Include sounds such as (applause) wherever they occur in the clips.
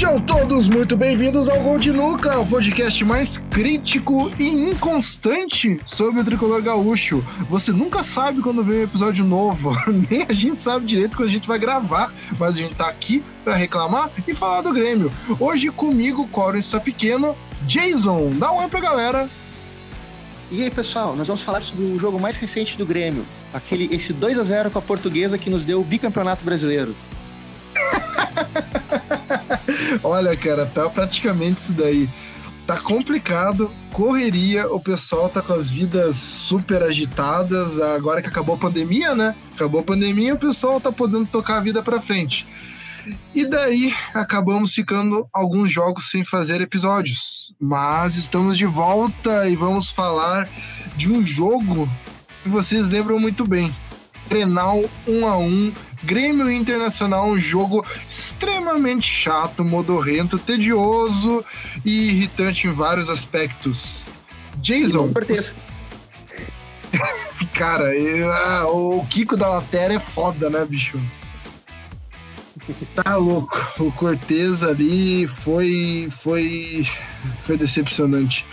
Sejam todos muito bem-vindos ao Gol de Nuca, o podcast mais crítico e inconstante sobre o tricolor gaúcho. Você nunca sabe quando vem um episódio novo, (laughs) nem a gente sabe direito quando a gente vai gravar, mas a gente tá aqui para reclamar e falar do Grêmio. Hoje comigo, Coro está pequeno, Jason, dá um oi pra galera. E aí, pessoal, nós vamos falar sobre o jogo mais recente do Grêmio, aquele esse 2 a 0 com a Portuguesa que nos deu o bicampeonato brasileiro. (laughs) Olha, cara, tá praticamente isso daí. Tá complicado, correria, o pessoal tá com as vidas super agitadas. Agora que acabou a pandemia, né? Acabou a pandemia, o pessoal tá podendo tocar a vida pra frente. E daí acabamos ficando alguns jogos sem fazer episódios. Mas estamos de volta e vamos falar de um jogo que vocês lembram muito bem. Grenal 1 a 1 Grêmio Internacional, um jogo extremamente chato, modorrento, tedioso e irritante em vários aspectos. Jason. (laughs) Cara, ah, o Kiko da Latéria é foda, né, bicho? Tá louco. O Cortez ali foi foi foi decepcionante.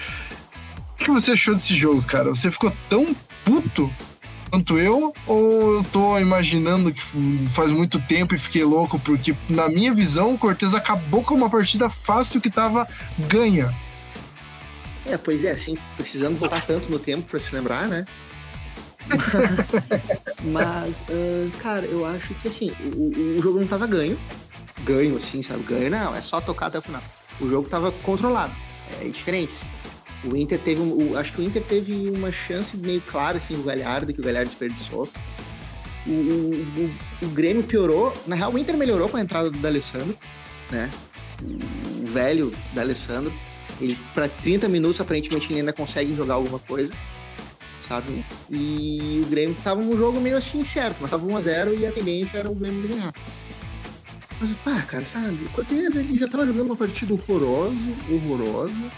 O que você achou desse jogo, cara? Você ficou tão puto quanto eu? Ou eu tô imaginando que faz muito tempo e fiquei louco? Porque, na minha visão, o Cortez acabou com uma partida fácil que tava ganha. É, pois é, assim, precisando voltar tanto no tempo para se lembrar, né? (laughs) Mas, uh, cara, eu acho que assim, o, o, jogo não tava ganho. Ganho, assim, sabe? Ganho não, é só tocar até o final. O jogo tava controlado. É diferente. O Inter teve um, o, acho que o Inter teve uma chance meio clara assim o Galhardo que o Galhardo desperdiçou. O, o, o, Grêmio piorou, na real o Inter melhorou com a entrada do D'Alessandro, né? O velho D'Alessandro, ele para 30 minutos aparentemente ele ainda consegue jogar alguma coisa, sabe? E o Grêmio tava num jogo meio assim certo, mas tava 1 a 0 e a tendência era o Grêmio ganhar. Mas, pá, cara, sabe? O Cortez ele já tava jogando uma partida horrorosa, horrorosa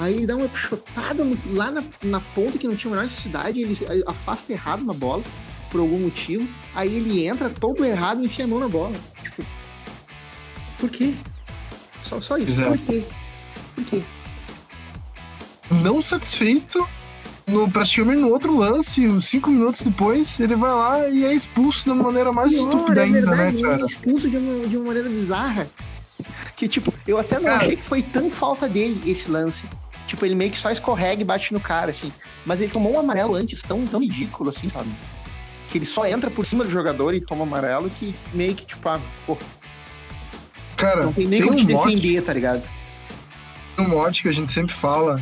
Aí ele dá uma chutada lá na, na ponta que não tinha a menor necessidade, ele afasta errado na bola, por algum motivo. Aí ele entra todo errado e enfia a mão na bola. Tipo, por quê? Só, só isso. Exato. Por quê? Por quê? Não satisfeito, no, praticamente no outro lance, cinco minutos depois, ele vai lá e é expulso de uma maneira mais Pior, estúpida é ainda, né, verdade, né, cara? Ele é expulso de uma, de uma maneira bizarra. Que, tipo, eu até não cara, achei que foi tão falta dele esse lance. Tipo, ele meio que só escorrega e bate no cara, assim. Mas ele tomou um amarelo antes tão, tão ridículo, assim, sabe? Que ele só entra por cima do jogador e toma amarelo que meio que, tipo, ah, pô. Cara, não tem nem como um te defender, tá ligado? Tem um mote que a gente sempre fala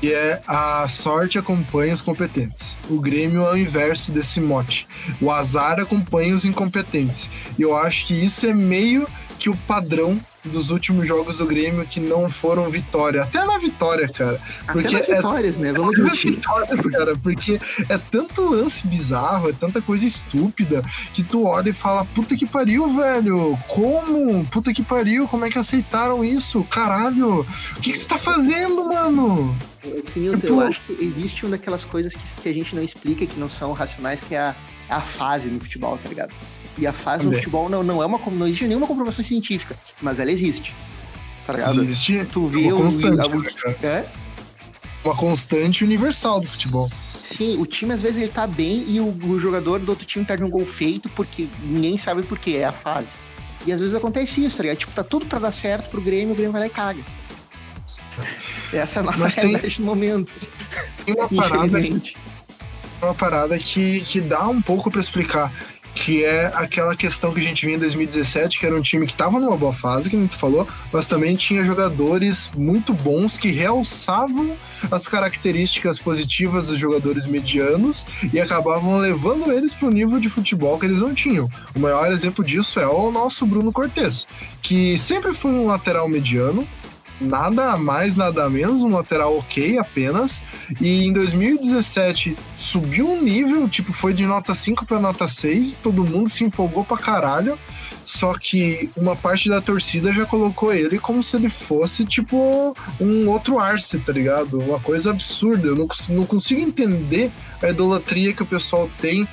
que é a sorte acompanha os competentes. O Grêmio é o inverso desse mote. O azar acompanha os incompetentes. E eu acho que isso é meio que o padrão dos últimos jogos do Grêmio que não foram vitória. Até na vitória, cara. Porque Até nas é vitórias, é, né? Vamos Até nas vitórias, cara. Porque é tanto lance bizarro, é tanta coisa estúpida que tu olha e fala, puta que pariu, velho. Como? Puta que pariu, como é que aceitaram isso? Caralho. O que, que você tá fazendo, mano? Nilton, tipo... eu acho que existe uma daquelas coisas que, que a gente não explica, que não são racionais, que é a, a fase no futebol, tá ligado? E a fase Também. do futebol não, não é uma não existe nenhuma comprovação científica, mas ela existe. Tá ligado? Existe tu viu uma constante, o, né, é? Uma constante universal do futebol. Sim, o time às vezes ele tá bem e o, o jogador do outro time tá de um gol feito porque ninguém sabe por quê, é a fase. E às vezes acontece isso, tá ligado? Tipo, tá tudo para dar certo pro Grêmio, o Grêmio vai lá e caga. Essa é a nossa Mas realidade tem, no momento. Tem uma parada, uma parada que, que dá um pouco para explicar que é aquela questão que a gente vinha em 2017, que era um time que estava numa boa fase, que a gente falou, mas também tinha jogadores muito bons que realçavam as características positivas dos jogadores medianos e acabavam levando eles para o nível de futebol que eles não tinham. O maior exemplo disso é o nosso Bruno Cortes, que sempre foi um lateral mediano, nada mais, nada menos, um lateral ok apenas. E em 2017 subiu um nível, tipo, foi de nota 5 para nota 6, todo mundo se empolgou pra caralho. Só que uma parte da torcida já colocou ele como se ele fosse, tipo, um outro Arce, tá ligado? Uma coisa absurda. Eu não, não consigo entender a idolatria que o pessoal tem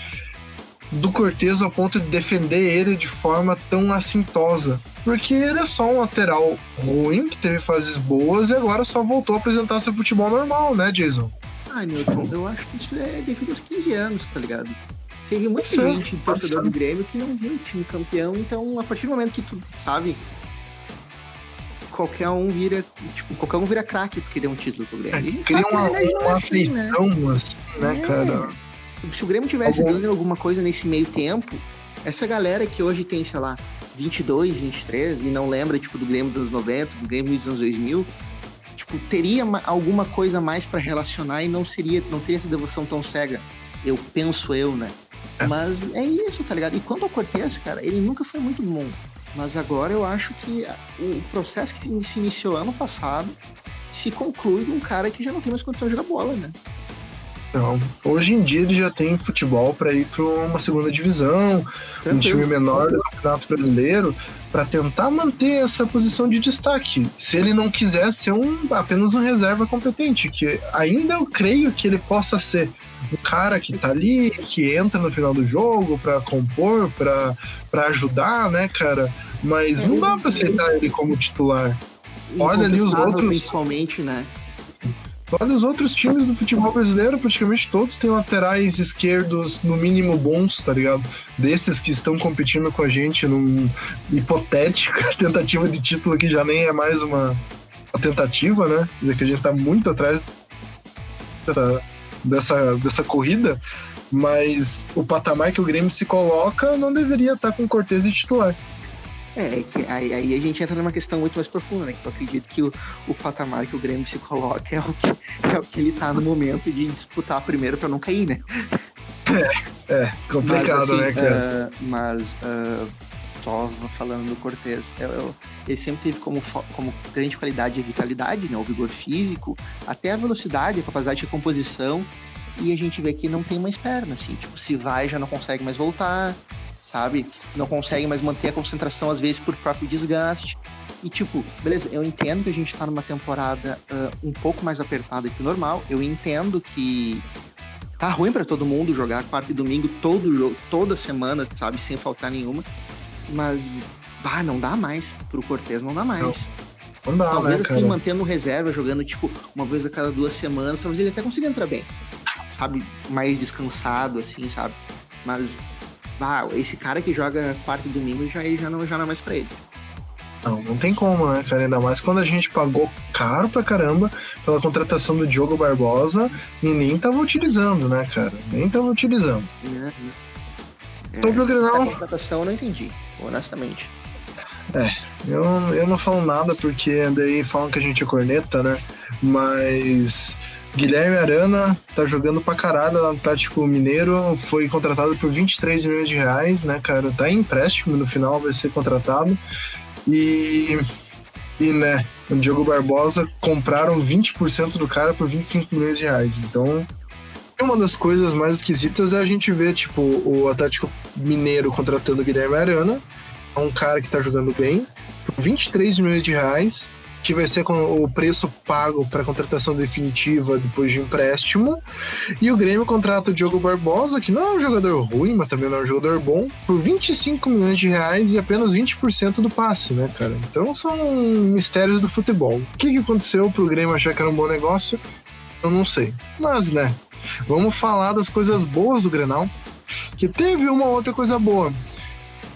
do Cortez ao ponto de defender ele de forma tão assintosa. Porque ele é só um lateral ruim, que teve fases boas e agora só voltou a apresentar seu futebol normal, né, Jason? Ah, Newton, eu acho que isso é devido aos 15 anos, tá ligado? Teve muita Sim, gente, torcedor do Grêmio, que não viu o time campeão, então a partir do momento que tu, sabe, qualquer um vira, tipo, qualquer um vira craque porque deu um título pro Grêmio. É, cria uma, uma é assim, né? assim, né, é. cara? Se o Grêmio tivesse Algum... ganho alguma coisa nesse meio tempo, essa galera que hoje tem, sei lá, 22, 23 e não lembra, tipo, do Grêmio dos anos 90, do Grêmio dos anos 2000, tipo, teria alguma coisa mais para relacionar e não seria, não teria essa devoção tão cega. Eu penso eu, né? É. Mas é isso, tá ligado? E quanto ao Cortez, cara, ele nunca foi muito bom. Mas agora eu acho que o processo que se iniciou ano passado se conclui com um cara que já não tem mais condição de jogar bola, né? Não. Hoje em dia ele já tem futebol para ir para uma segunda divisão, um time menor do Campeonato Brasileiro, para tentar manter essa posição de destaque. Se ele não quiser ser um, apenas um reserva competente, que ainda eu creio que ele possa ser um cara que tá ali, que entra no final do jogo para compor, para ajudar, né, cara? Mas é, não dá para aceitar ele como titular. Olha ali os outros. Principalmente, né? Olha os outros times do futebol brasileiro, praticamente todos têm laterais esquerdos, no mínimo bons, tá ligado? Desses que estão competindo com a gente num hipotética (laughs) tentativa de título que já nem é mais uma, uma tentativa, né? Já que a gente tá muito atrás dessa, dessa, dessa corrida, mas o patamar que o Grêmio se coloca não deveria estar tá com Cortez de titular. É, é, aí, aí, a gente entra numa questão muito mais profunda, né? Que eu acredito que o, o patamar que o Grêmio se coloca é o que, é o que ele tá no momento de disputar primeiro para não cair, né? É, é complicado, mas, assim, né, cara? Uh, mas uh, só falando do Cortez, eu, eu, ele sempre teve como, como grande qualidade a vitalidade, né? O vigor físico, até a velocidade, a capacidade de composição. E a gente vê que não tem mais perna, assim. Tipo, se vai, já não consegue mais voltar sabe? Não consegue mais manter a concentração, às vezes, por próprio desgaste. E, tipo, beleza, eu entendo que a gente tá numa temporada uh, um pouco mais apertada que o normal. Eu entendo que tá ruim para todo mundo jogar quarta e domingo todo toda semana, sabe? Sem faltar nenhuma. Mas, bah, não dá mais. Pro Cortez não dá mais. Não. Não dá, talvez né, assim, cara? mantendo reserva, jogando tipo uma vez a cada duas semanas, talvez ele até consiga entrar bem. Sabe? Mais descansado, assim, sabe? Mas ah, esse cara que joga quarta e domingo já, já, não, já não é mais pra ele. Não, não tem como, né, cara? Ainda mais quando a gente pagou caro pra caramba pela contratação do Diogo Barbosa e nem tava utilizando, né, cara? Nem tava utilizando. É, é. Sobre o Grenal. Essa contratação eu não entendi, honestamente. É, eu, eu não falo nada porque daí falam que a gente é corneta, né? Mas Guilherme Arana tá jogando pra caralho no Atlético Mineiro, foi contratado por 23 milhões de reais, né, cara? Tá em empréstimo, no final vai ser contratado. E, e né, o Diogo Barbosa compraram 20% do cara por 25 milhões de reais. Então, uma das coisas mais esquisitas é a gente ver, tipo, o Atlético Mineiro contratando o Guilherme Arana, é um cara que tá jogando bem, por 23 milhões de reais, que vai ser com o preço pago para contratação definitiva depois de empréstimo. E o Grêmio contrata o Diogo Barbosa, que não é um jogador ruim, mas também não é um jogador bom, por 25 milhões de reais e apenas 20% do passe, né, cara? Então são mistérios do futebol. O que, que aconteceu pro Grêmio achar que era um bom negócio? Eu não sei. Mas, né, vamos falar das coisas boas do Grenal. Que teve uma outra coisa boa.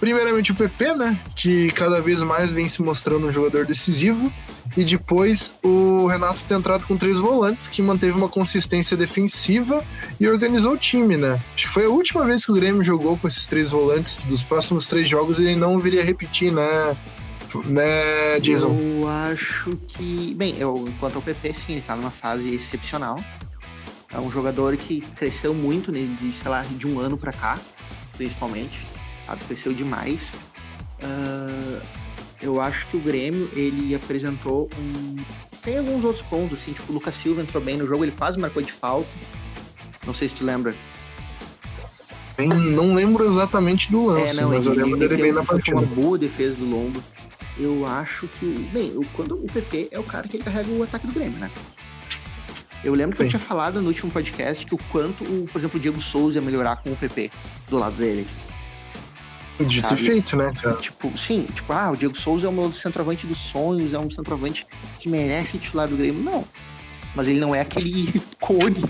Primeiramente o PP, né? Que cada vez mais vem se mostrando um jogador decisivo. E depois o Renato ter entrado com três volantes, que manteve uma consistência defensiva e organizou o time, né? Acho que foi a última vez que o Grêmio jogou com esses três volantes. Dos próximos três jogos ele não viria repetir, né? Né, Jason? Eu acho que. Bem, eu, quanto ao PP, sim, ele tá numa fase excepcional. É um jogador que cresceu muito, né, de, sei lá, de um ano para cá, principalmente. Cresceu demais. Uh, eu acho que o Grêmio, ele apresentou um... Tem alguns outros pontos, assim, tipo, o Lucas Silva entrou bem no jogo, ele quase marcou de falta. Não sei se tu lembra. Bem, não lembro exatamente do lance, é, não, mas ele, eu lembro dele bem na partida. uma boa defesa do Lombo. Eu acho que... Bem, quando o PP é o cara que carrega o ataque do Grêmio, né? Eu lembro que Sim. eu tinha falado no último podcast que o quanto, o, por exemplo, o Diego Souza ia melhorar com o PP do lado dele. Dito sabe? e feito, né, cara? Tipo, sim, tipo, ah, o Diego Souza é o meu centroavante dos sonhos, é um centroavante que merece titular do Grêmio. Não. Mas ele não é aquele (laughs) cone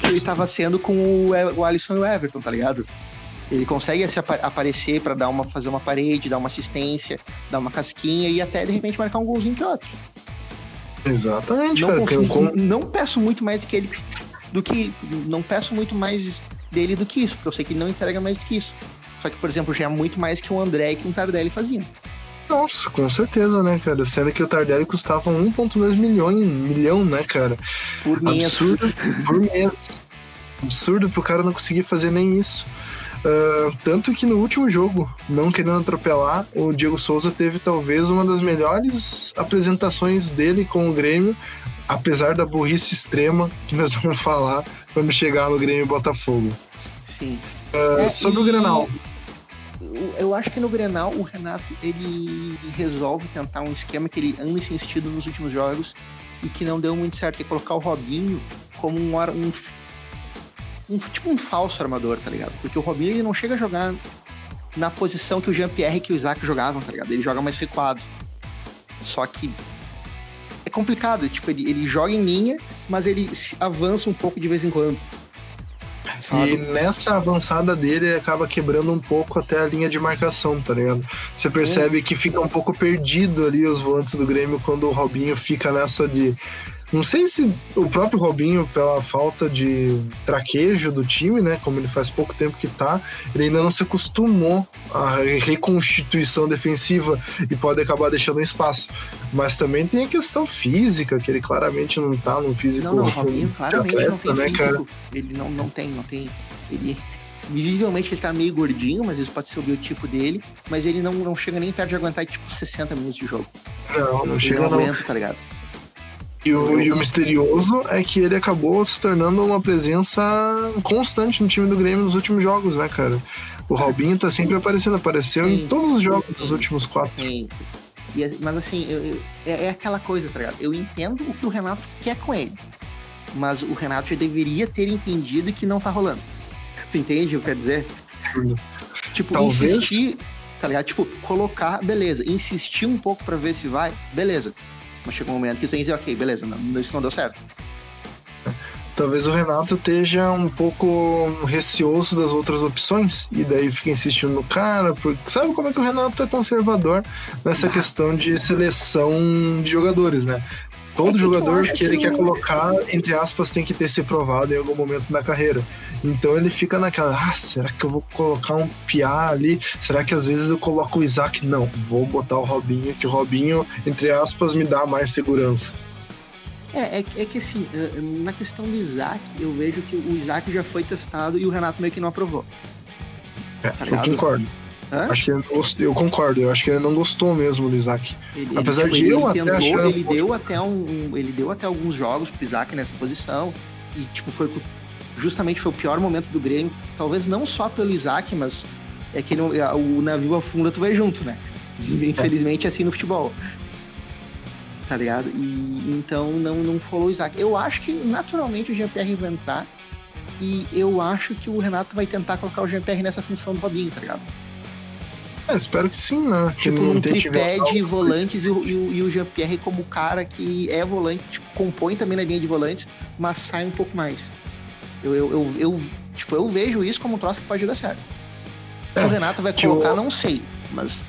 que ele tava sendo com o, o Alisson e o Everton, tá ligado? Ele consegue se ap aparecer para dar uma fazer uma parede, dar uma assistência, dar uma casquinha e até de repente marcar um golzinho que outro. Exatamente, não, cara, consigo, não peço muito mais que ele do que não peço muito mais dele do que isso, porque eu sei que ele não entrega mais do que isso. Só que, por exemplo, já é muito mais que o André e que um Tardelli faziam. Nossa, com certeza, né, cara? Sendo que o Tardelli custava 1,2 milhões, milhão, né, cara? Por mês. Absurdo, por mês. Absurdo pro cara não conseguir fazer nem isso. Uh, tanto que no último jogo, não querendo atropelar, o Diego Souza teve talvez uma das melhores apresentações dele com o Grêmio, apesar da burrice extrema que nós (laughs) vamos falar quando chegar no Grêmio Botafogo. Sim. Uh, é, sobre e... o Grenal. Eu acho que no Grenal o Renato ele resolve tentar um esquema que ele anda insistindo nos últimos jogos e que não deu muito certo, que é colocar o Robinho como um, um um, tipo um falso armador, tá ligado? Porque o Robinho ele não chega a jogar na posição que o Jean-Pierre e o Isaac jogavam, tá ligado? Ele joga mais recuado. Só que é complicado, tipo, ele, ele joga em linha, mas ele avança um pouco de vez em quando. E nessa avançada dele acaba quebrando um pouco até a linha de marcação, tá ligado? Você percebe que fica um pouco perdido ali os volantes do Grêmio quando o Robinho fica nessa de não sei se o próprio Robinho, pela falta de traquejo do time, né? Como ele faz pouco tempo que tá, ele ainda não se acostumou à reconstituição defensiva e pode acabar deixando espaço. Mas também tem a questão física, que ele claramente não tá no físico. Não, não, o Robinho claramente atleta, não tem né, físico. Cara? Ele não, não tem, não tem. Ele visivelmente ele tá meio gordinho, mas isso pode ser o biotipo dele, mas ele não, não chega nem perto de aguentar tipo 60 minutos de jogo. Não, não chega não. Aguenta, tá ligado? E o, e o misterioso é que ele acabou se tornando uma presença constante no time do Grêmio nos últimos jogos, né, cara? O Robinho tá sempre aparecendo, apareceu sim, em todos os jogos dos últimos quatro. Sim. E, mas assim, eu, eu, é, é, aquela coisa, tá ligado? Eu entendo o que o Renato quer com ele. Mas o Renato já deveria ter entendido que não tá rolando. Tu entende o que quer dizer? Tipo, Talvez... insistir, tá ligado? Tipo, colocar, beleza. Insistir um pouco para ver se vai, beleza. Mas chega um momento que você diz, ok, beleza, não, isso não deu certo. Talvez o Renato esteja um pouco receoso das outras opções e daí fica insistindo no cara, porque sabe como é que o Renato é conservador nessa (laughs) questão de seleção de jogadores, né? Todo é jogador que, que ele quer colocar, entre aspas, tem que ter se provado em algum momento na carreira. Então ele fica naquela, ah, será que eu vou colocar um Piá ali? Será que às vezes eu coloco o Isaac? Não, vou botar o Robinho, que o Robinho, entre aspas, me dá mais segurança. É, é, é que assim, eh, na questão do Isaac, eu vejo que o Isaac já foi testado e o Renato meio que não aprovou. É, tá eu concordo. Hã? Acho que ele, eu concordo, eu acho que ele não gostou mesmo do Isaac. Ele, Apesar tipo, de eu até achar... ele deu até um, ele deu até alguns jogos pro Isaac nessa posição e tipo foi justamente foi o pior momento do Grêmio, talvez não só pelo Isaac, mas é que o navio afunda tu vai junto, né? (laughs) Infelizmente é assim no futebol. Tá ligado? E então não não falou o Isaac. Eu acho que naturalmente o Jean-Pierre vai entrar e eu acho que o Renato vai tentar colocar o Jean-Pierre nessa função do Robinho, tá ligado? É, espero que sim, né? Tipo, um tripé de volantes e, e, e o Jean-Pierre como cara que é volante, tipo, compõe também na linha de volantes, mas sai um pouco mais. Eu, eu, eu, eu tipo, eu vejo isso como um troço que pode dar certo. Se é, o Renato vai colocar, o... não sei, mas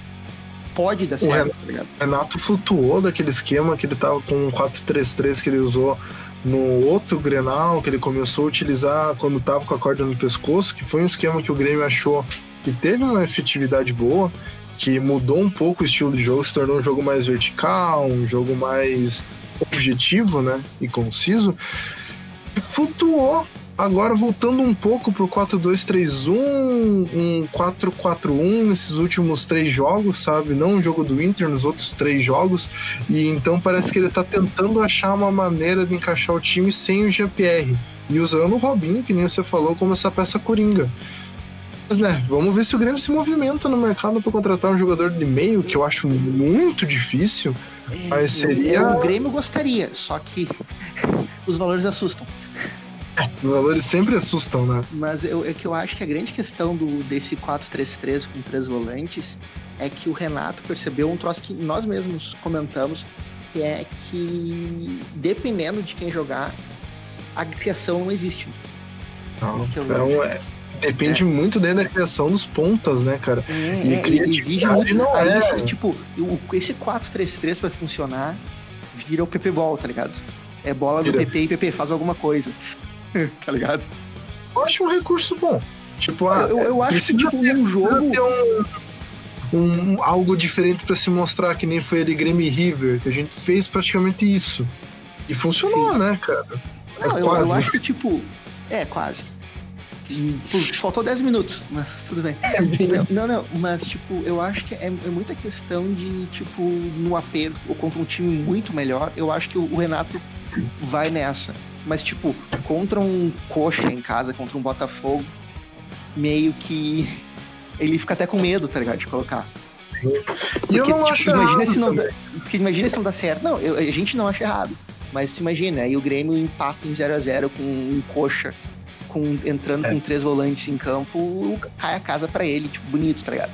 pode dar certo, Renato, tá ligado? O Renato flutuou daquele esquema que ele tava com o 4-3-3 que ele usou no outro Grenal, que ele começou a utilizar quando tava com a corda no pescoço, que foi um esquema que o Grêmio achou que teve uma efetividade boa, que mudou um pouco o estilo de jogo, se tornou um jogo mais vertical, um jogo mais objetivo, né, e conciso, e flutuou. Agora voltando um pouco pro 4-2-3-1, um 4-4-1 nesses últimos três jogos, sabe? Não um jogo do Inter nos outros três jogos. E então parece que ele tá tentando achar uma maneira de encaixar o time sem o Jean-Pierre. E usando o Robinho, que nem você falou, como essa peça coringa. Mas, né, vamos ver se o Grêmio se movimenta no mercado para contratar um jogador de meio, que eu acho muito difícil. É, mas seria. o Grêmio gostaria, só que (laughs) os valores assustam. Os valores sempre assustam, né? Mas eu, é que eu acho que a grande questão do, desse 4-3-3 com três volantes é que o Renato percebeu um troço que nós mesmos comentamos, que é que dependendo de quem jogar, a criação não existe. Não, não é, depende é. muito da criação dos pontas, né, cara? É, e é, exige muito. Não é. esse, tipo, esse 4-3-3 pra funcionar, vira o PP Ball, tá ligado? É bola do PP e PP faz alguma coisa. (laughs) tá ligado? Eu acho um recurso bom. Tipo, ah, eu, eu acho que tipo, um jogo. Ter um, um, algo diferente para se mostrar, que nem foi ele Grêmio River, que a gente fez praticamente isso. E funcionou, Sim. né, cara? Não, é eu, eu, acho que, tipo. É, quase. Faltou 10 minutos, mas tudo bem. É, não, não, mas tipo, eu acho que é, é, muita questão de, tipo, no aperto ou contra um time muito melhor, eu acho que o, o Renato vai nessa. Mas, tipo, contra um coxa em casa, contra um Botafogo, meio que ele fica até com medo, tá ligado? De colocar. Porque, eu não tipo, acho imagina se não dá, porque imagina se não dá certo. Não, eu, a gente não acha errado. Mas tu imagina, aí o Grêmio empata em 0x0 com um coxa, com, entrando é. com três volantes em campo, cai a casa para ele, tipo, bonito, tá ligado?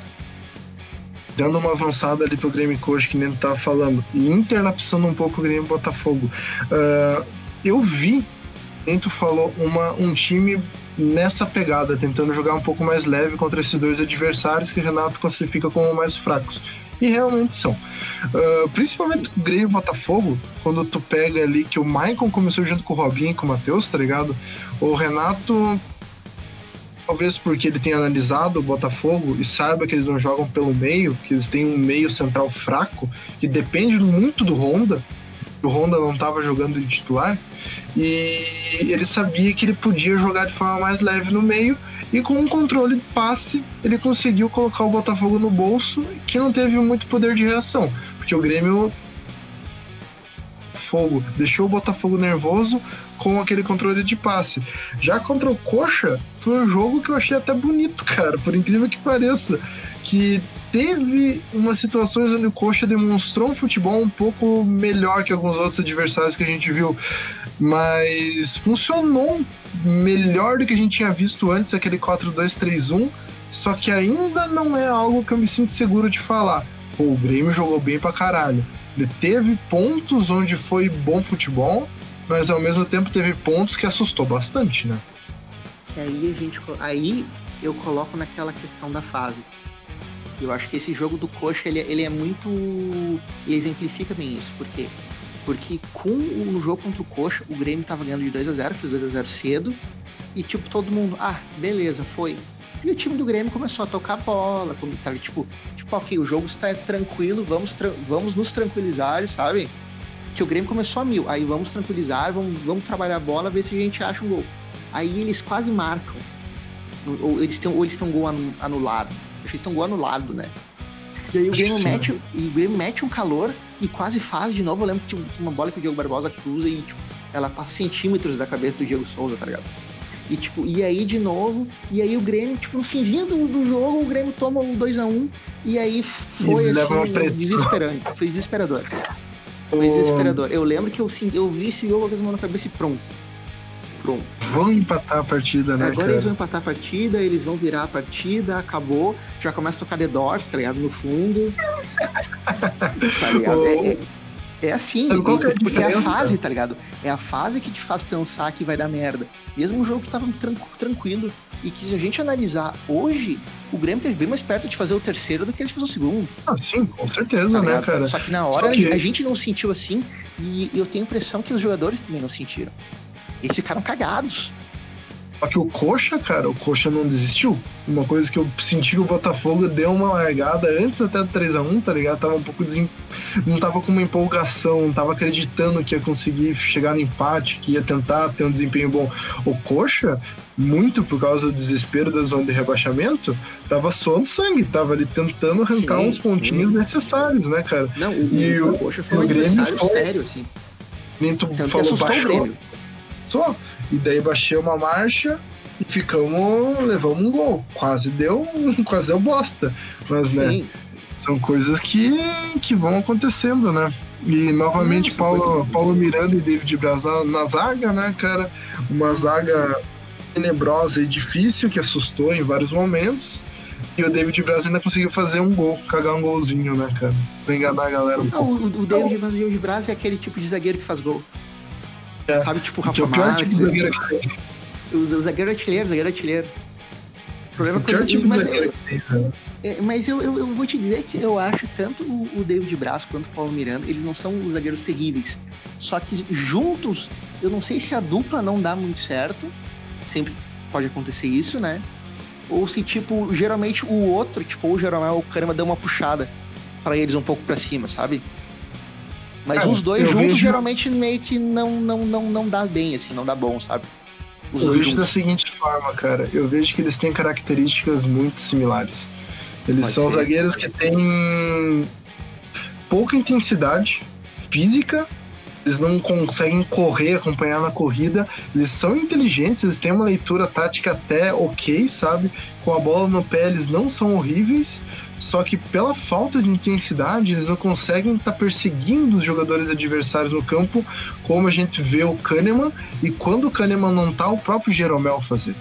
Dando uma avançada ali pro Grêmio Coxa, que nem tu tava falando, e interlapsando um pouco o Grêmio Botafogo. Uh, eu vi, nem tu falou, uma, um time nessa pegada, tentando jogar um pouco mais leve contra esses dois adversários que o Renato classifica como mais fracos. E realmente são. Uh, principalmente o Grêmio e Botafogo, quando tu pega ali que o Maicon começou junto com o Robinho e com o Matheus, tá ligado? O Renato, talvez porque ele tenha analisado o Botafogo e saiba que eles não jogam pelo meio, que eles têm um meio central fraco, que depende muito do Honda, o Honda não estava jogando de titular, e ele sabia que ele podia jogar de forma mais leve no meio, e com um controle de passe, ele conseguiu colocar o Botafogo no bolso, que não teve muito poder de reação, porque o Grêmio Fogo deixou o Botafogo nervoso com aquele controle de passe. Já contra o Coxa, foi um jogo que eu achei até bonito, (laughs) cara, por incrível que pareça, que teve umas situações onde o Coxa demonstrou um futebol um pouco melhor que alguns outros adversários que a gente viu, mas funcionou melhor do que a gente tinha visto antes, aquele 4-2-3-1, só que ainda não é algo que eu me sinto seguro de falar. Pô, o Grêmio jogou bem pra caralho. Ele teve pontos onde foi bom futebol, mas ao mesmo tempo teve pontos que assustou bastante, né? Aí a gente, aí eu coloco naquela questão da fase eu acho que esse jogo do Coxa, ele, ele é muito... Ele exemplifica bem isso. Por quê? Porque com o jogo contra o Coxa, o Grêmio tava ganhando de 2 a 0 fez 2 a 0 cedo. E, tipo, todo mundo... Ah, beleza, foi. E o time do Grêmio começou a tocar bola, tá, tipo, tipo, ok, o jogo está tranquilo, vamos, tra vamos nos tranquilizar, sabe? Que o Grêmio começou a mil, aí vamos tranquilizar, vamos, vamos trabalhar a bola, ver se a gente acha um gol. Aí eles quase marcam, ou eles têm, ou eles têm um gol anulado eles estão anulado, né? E aí o Grêmio, mete, e o Grêmio mete um calor e quase faz de novo. Eu lembro que tinha uma bola que o Diego Barbosa cruza e tipo, ela passa centímetros da cabeça do Diego Souza, tá ligado? E, tipo, e aí de novo, e aí o Grêmio, tipo, no finzinho do, do jogo, o Grêmio toma um 2x1 um, e aí foi e assim, desesperante. Foi desesperador. Foi desesperador. Eu lembro que eu, eu vi esse jogo com as mãos na cabeça e pronto. Pronto. Vão empatar a partida, né? Agora cara? eles vão empatar a partida, eles vão virar a partida, acabou. Já começa a tocar The Doors, tá ligado? No fundo. (laughs) tá ligado? É, é, é, assim, é, porque é a fase, tá ligado? É a fase que te faz pensar que vai dar merda. Mesmo um jogo que tava tranquilo. E que se a gente analisar hoje, o Grêmio teve bem mais perto de fazer o terceiro do que eles fez o segundo. Ah, sim, com certeza, tá né, cara? Só que na hora que... a gente não sentiu assim e eu tenho a impressão que os jogadores também não sentiram. Eles ficaram cagados. Só que o Coxa, cara, o Coxa não desistiu. Uma coisa que eu senti que o Botafogo deu uma largada antes até do 3x1, tá ligado? Tava um pouco desem... Não tava com uma empolgação, não tava acreditando que ia conseguir chegar no empate, que ia tentar ter um desempenho bom. O Coxa, muito por causa do desespero da zona de rebaixamento, tava suando sangue, tava ali tentando arrancar sim, uns pontinhos sim. necessários, né, cara? Não, o, e o, o Coxa foi um Grêmio foi... sério, assim. Nem tu Tanto falou, baixou gostou. E daí baixei uma marcha e ficamos, levamos um gol. Quase deu, (laughs) quase deu bosta. Mas, né, Sim. são coisas que, que vão acontecendo, né? E novamente Nossa, Paulo, Paulo Miranda e David Braz na, na zaga, né, cara? Uma zaga tenebrosa e difícil que assustou em vários momentos. E o David Braz ainda conseguiu fazer um gol, cagar um golzinho, né, cara? Pra enganar a galera um Não, pouco. O, o David, Braz, David Braz é aquele tipo de zagueiro que faz gol. É, Sabe, tipo o Rafa que é o pior tipo de zagueiro tem. O, o zagueiro artilheiro, zagueiro artilheiro. O problema o pior tipo de zagueiro né? É, mas eu, eu, eu, vou te dizer que eu acho tanto o, o David Braz quanto o Paulo Miranda, eles não são os zagueiros terríveis. Só que juntos, eu não sei se a dupla não dá muito certo. Sempre pode acontecer isso, né? Ou se, tipo, geralmente o outro, tipo, ou geralmente o Kahneman dá uma puxada para eles um pouco para cima, sabe? Mas os dois juntos vejo... geralmente meio que não, não, não, não dá bem, assim, não dá bom, sabe? Os eu vejo juntos. da seguinte forma, cara. Eu vejo que eles têm características muito similares. Eles Pode são ser. zagueiros que têm pouca intensidade física eles não conseguem correr, acompanhar na corrida. Eles são inteligentes, eles têm uma leitura tática até ok, sabe? Com a bola no pé, eles não são horríveis, só que pela falta de intensidade, eles não conseguem estar tá perseguindo os jogadores adversários no campo, como a gente vê o Kahneman, e quando o Kahneman não tá, o próprio Jeromel fazer.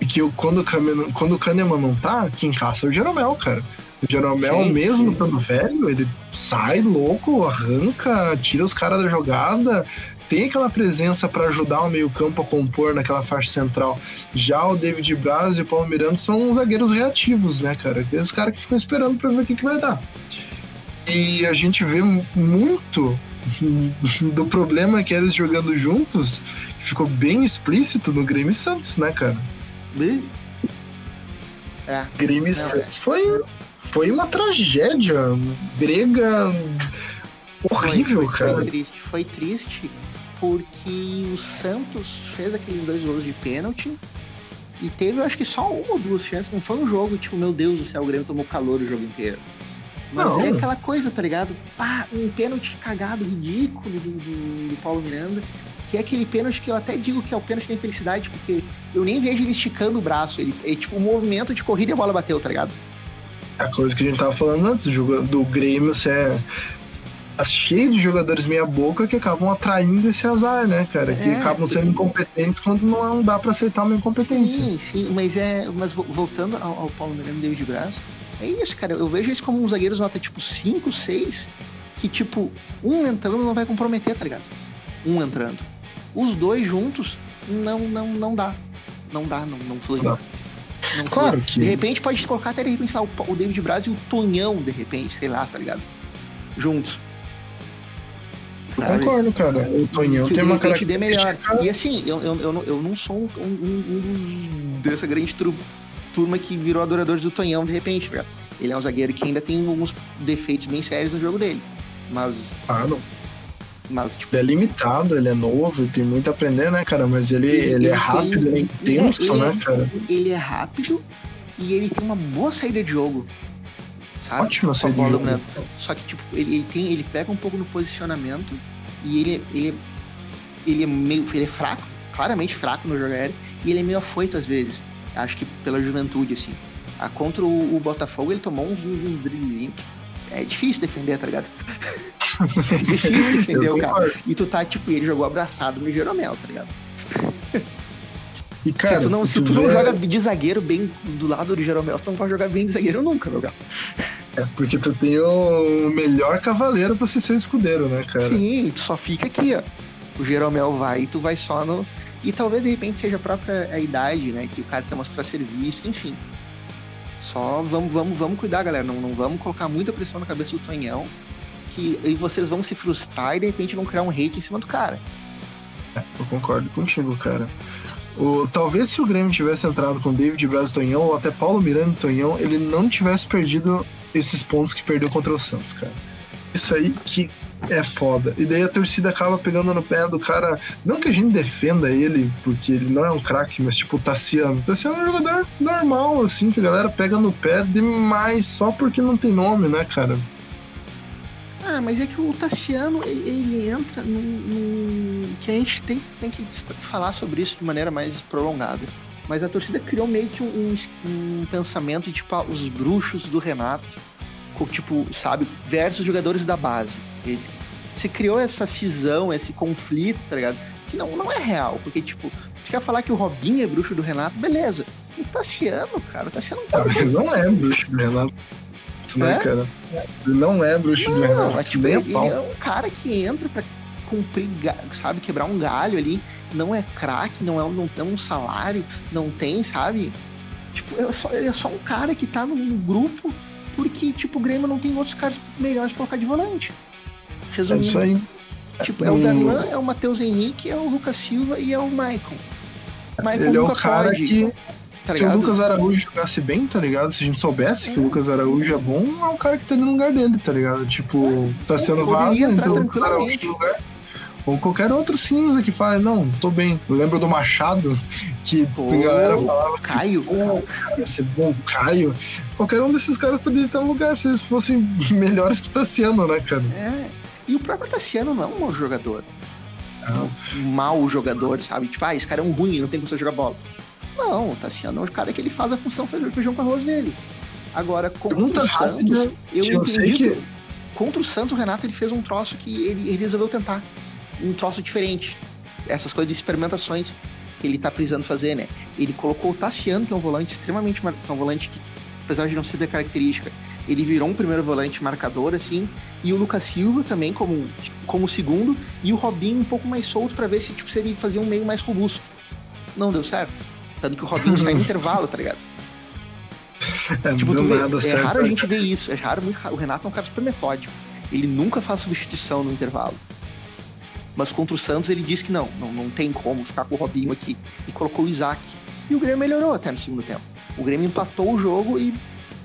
E que quando o, Kahneman, quando o Kahneman não tá, quem caça é o Jeromel, cara. O Jeromel, sim, mesmo estando velho, ele sai louco, arranca, tira os caras da jogada, tem aquela presença para ajudar o meio-campo a compor naquela faixa central. Já o David Braz e o Paulo Miranda são zagueiros reativos, né, cara? Aqueles caras que ficam esperando para ver o que, que vai dar. E a gente vê muito (laughs) do problema que eles jogando juntos, que ficou bem explícito no Grêmio Santos, né, cara? É. Grêmio Santos é. foi foi uma tragédia grega horrível, foi, foi, cara. Foi triste, foi triste porque o Santos fez aqueles dois gols de pênalti e teve, eu acho que só uma ou duas chances. Não foi um jogo, tipo, meu Deus do céu, o Grêmio tomou calor o jogo inteiro. Mas não. é aquela coisa, tá ligado? Ah, um pênalti cagado, ridículo do, do, do, Paulo Miranda. Que é aquele pênalti que eu até digo que é o pênalti da infelicidade, porque eu nem vejo ele esticando o braço. Ele é tipo um movimento de corrida e a bola bateu, tá ligado? a coisa que a gente tava falando antes, do, do Grêmio, você é cheio de jogadores meia boca que acabam atraindo esse azar, né, cara? Que é, acabam sendo incompetentes quando não dá para aceitar uma incompetência. Sim, sim, mas é. Mas voltando ao, ao Paulo Miranda e David Braz, é isso, cara. Eu vejo eles como uns zagueiros nota tipo 5, 6, que tipo, um entrando não vai comprometer, tá ligado? Um entrando. Os dois juntos não, não, não dá. Não dá, não, não flui. Não. Não claro que. De repente pode colocar até de repente lá, o David Braz e o Tonhão, de repente, sei lá, tá ligado? Juntos. Eu concordo, cara. O Tonhão que tem uma característica... melhor. E assim, eu, eu, eu, eu não sou um, um, um dessa grande turma que virou adoradores do Tonhão de repente, velho. Ele é um zagueiro que ainda tem alguns defeitos bem sérios no jogo dele. Mas. Ah, não. Mas, tipo... Ele é limitado, ele é novo, tem muito a aprender, né, cara? Mas ele, ele, ele é rápido, ele é intenso, ele né, é, cara? Ele é rápido e ele tem uma boa saída de jogo. Sabe? Saída de jogo. Né? Só que, tipo, ele, ele, tem, ele pega um pouco no posicionamento e ele, ele, ele é meio. Ele é fraco, claramente fraco no jogo aéreo, e ele é meio afoito às vezes. Acho que pela juventude, assim. Ah, contra o, o Botafogo, ele tomou uns, uns dribblezinhos. É difícil defender, tá ligado? (laughs) Difícil (laughs) defender o cara. E tu tá, tipo, ele jogou abraçado no Jeromel, tá ligado? (laughs) E, cara, se tu não, se tu, vê... joga de zagueiro bem do lado do Jeromel, tu não pode jogar bem de zagueiro nunca, meu galo. É, porque tu tem o melhor cavaleiro pra ser seu escudeiro, né, cara? Sim, tu só fica aqui, ó. O Jeromel vai e tu vai só no. E talvez de repente seja a própria a idade, né? Que o cara quer mostrar serviço, enfim. Só vamos, vamos, vamos cuidar, galera. Não, não vamos colocar muita pressão na cabeça do Tonhão que e vocês vão se frustrar e de repente vão criar um hate em cima do cara. É, eu concordo contigo, cara. O, talvez se o Grêmio tivesse entrado com David Braz Tonhão ou até Paulo Miranda Tonhão, ele não tivesse perdido esses pontos que perdeu contra o Santos, cara. Isso aí que é foda. E daí a torcida acaba pegando no pé do cara. Não que a gente defenda ele, porque ele não é um craque, mas tipo o Tassiano. O Tassiano é um jogador normal, assim, que a galera pega no pé demais só porque não tem nome, né, cara? Mas é que o Tassiano, ele, ele entra num, num, que a gente tem, tem que falar sobre isso de maneira mais prolongada. Mas a torcida criou meio que um, um pensamento de, tipo, ah, os bruxos do Renato, tipo, sabe, versus jogadores da base. Você criou essa cisão, esse conflito, tá ligado? Que não, não é real, porque, tipo, você quer falar que o Robinho é bruxo do Renato, beleza. O Tassiano, cara, o Tassiano tá. Não, não é bruxo do Renato. Né, é? cara? Ele não é bruxo não, do Renato. É, tipo, ele, ele é um cara que entra pra cumprir, sabe, quebrar um galho ali. Não é craque, não, é, não tem um salário, não tem, sabe? Tipo, é só, ele é só um cara que tá no grupo porque, tipo, o Grêmio não tem outros caras melhores pra colocar de volante. Resumindo. É isso aí. Tipo, é o Darlan, é o Matheus Henrique, é o Lucas Silva e é o Maicon. Michael ele é o cara pode, que. Tá se o Lucas Araújo jogasse bem, tá ligado? Se a gente soubesse é. que o Lucas Araújo é bom, é o cara que tá no lugar dele, tá ligado? Tipo, tá sendo vaso, então o Lucas Araújo no lugar. Ou qualquer outro cinza que fale, não, tô bem. Eu lembro do Machado, que Pô, a galera falava. Caio. Pô, cara, ia ser bom, Caio. Qualquer um desses caras poderia estar no lugar se eles fossem (laughs) melhores que o Tassiano, né, cara? É. E o próprio Tassiano não é um mau jogador. Não. Um mau jogador, sabe? Tipo, ah, esse cara é um ruim, não tem como jogar bola. Não, o Tassiano é o cara que ele faz a função feijão com arroz dele. Agora, contra o Santos, rápida, eu entendi que... Contra o Santos, o Renato ele fez um troço que ele, ele resolveu tentar um troço diferente. Essas coisas de experimentações que ele tá precisando fazer, né? Ele colocou o Tassiano, que é um volante extremamente. É um volante que, apesar de não ser da característica, ele virou um primeiro volante marcador, assim. E o Lucas Silva também como, como segundo. E o Robinho um pouco mais solto para ver se, tipo, se ele fazia um meio mais robusto. Não deu certo. Tanto que o Robinho sai no (laughs) intervalo, tá ligado? É, tipo, tu vê, é certo. raro a gente ver isso. É raro, o Renato é um cara super metódico. Ele nunca faz substituição no intervalo. Mas contra o Santos ele disse que não, não, não tem como ficar com o Robinho aqui. E colocou o Isaac. E o Grêmio melhorou até no segundo tempo. O Grêmio empatou o jogo e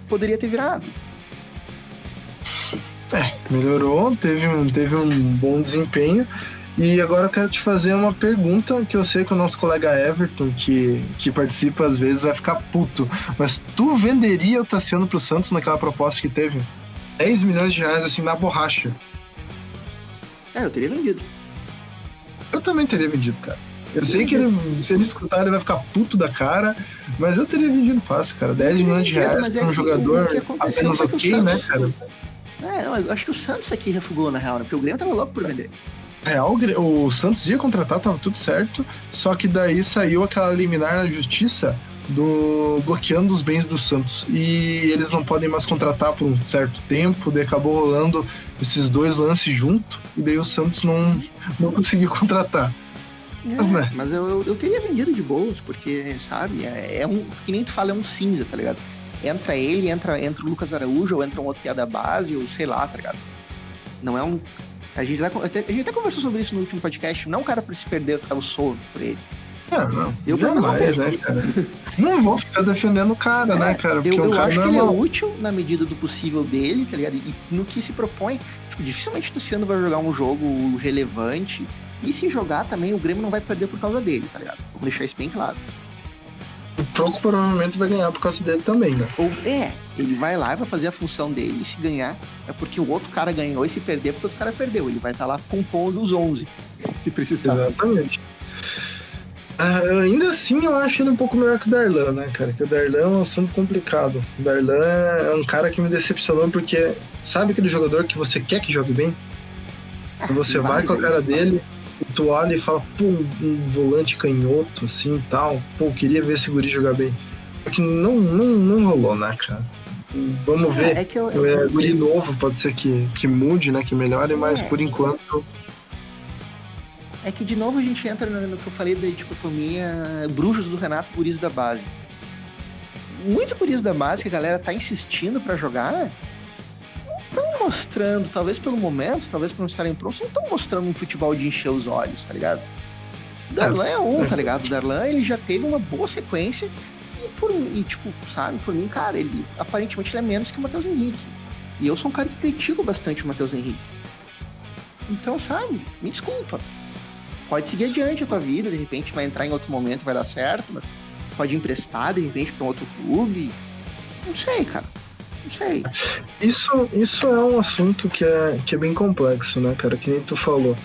poderia ter virado. É, melhorou, teve um, teve um bom desempenho. E agora eu quero te fazer uma pergunta que eu sei que o nosso colega Everton, que, que participa às vezes, vai ficar puto. Mas tu venderia o Tassiano pro Santos naquela proposta que teve? 10 milhões de reais assim na borracha. É, eu teria vendido. Eu também teria vendido, cara. Eu sei que ele, se ele escutar, ele vai ficar puto da cara, mas eu teria vendido fácil, cara. 10 milhões de reais para é um jogador apenas ok, né, cara? É, eu acho que o Santos aqui refugou, na real, né? Porque o Grêmio tava louco por vender. Real, o Santos ia contratar, tava tudo certo, só que daí saiu aquela liminar na justiça do bloqueando os bens do Santos e eles não podem mais contratar por um certo tempo, daí acabou rolando esses dois lances junto e daí o Santos não, não conseguiu (laughs) contratar. É, mas, né? mas eu, eu, teria vendido de boas, porque, sabe, é, é, um. Que nem tu fala, é um cinza, tá ligado? Entra ele, entra, entra o Lucas Araújo, ou entra um outro que é da base, ou sei lá, tá ligado? Não é um. A gente, até, a gente até conversou sobre isso no último podcast. Não é um cara pra se perder o solto por ele. É, não. Eu jamais, né, cara? não vou ficar defendendo o cara, é, né, cara? Porque eu, eu cara acho que ele é útil na medida do possível dele, tá ligado? E no que se propõe. Tipo, dificilmente o Luciano vai jogar um jogo relevante. E se jogar também, o Grêmio não vai perder por causa dele, tá ligado? Vamos deixar isso bem claro. O Troco provavelmente vai ganhar por causa dele também, né? Ou é, ele vai lá e vai fazer a função dele. E se ganhar, é porque o outro cara ganhou. E se perder, é porque o outro cara perdeu. Ele vai estar tá lá compondo os 11, (laughs) se precisar. Exatamente. Uh, ainda assim, eu acho ele um pouco melhor que o Darlan, né, cara? Que o Darlan é um assunto complicado. O Darlan é um cara que me decepcionou porque sabe aquele jogador que você quer que jogue bem? É, você vai com a cara dele, e tu olha e fala, pô, um volante canhoto, assim tal. Pô, queria ver esse guri jogar bem. Só que não, não, não rolou, né, cara? Vamos é, ver. É que eu, eu, é, guri novo, pode ser que, que mude, né? Que melhore, mas é. por enquanto é que de novo a gente entra no, que eu falei da dicotomia bruxos do Renato, guris da base. Muitos guris da base que a galera tá insistindo para jogar, estão mostrando, talvez pelo momento, talvez por não estarem prontos, não estão mostrando um futebol de encher os olhos, tá ligado? Darlan é um, tá ligado? Darlan, ele já teve uma boa sequência e, por, e tipo, sabe, por mim, cara, ele aparentemente ele é menos que o Matheus Henrique. E eu sou um cara que critico bastante o Matheus Henrique. Então, sabe, me desculpa pode seguir adiante a tua vida, de repente vai entrar em outro momento, vai dar certo, mas pode emprestar de repente para um outro clube. Não sei, cara. Sei. Isso, isso é um assunto que é, que é bem complexo, né, cara? Que nem tu falou.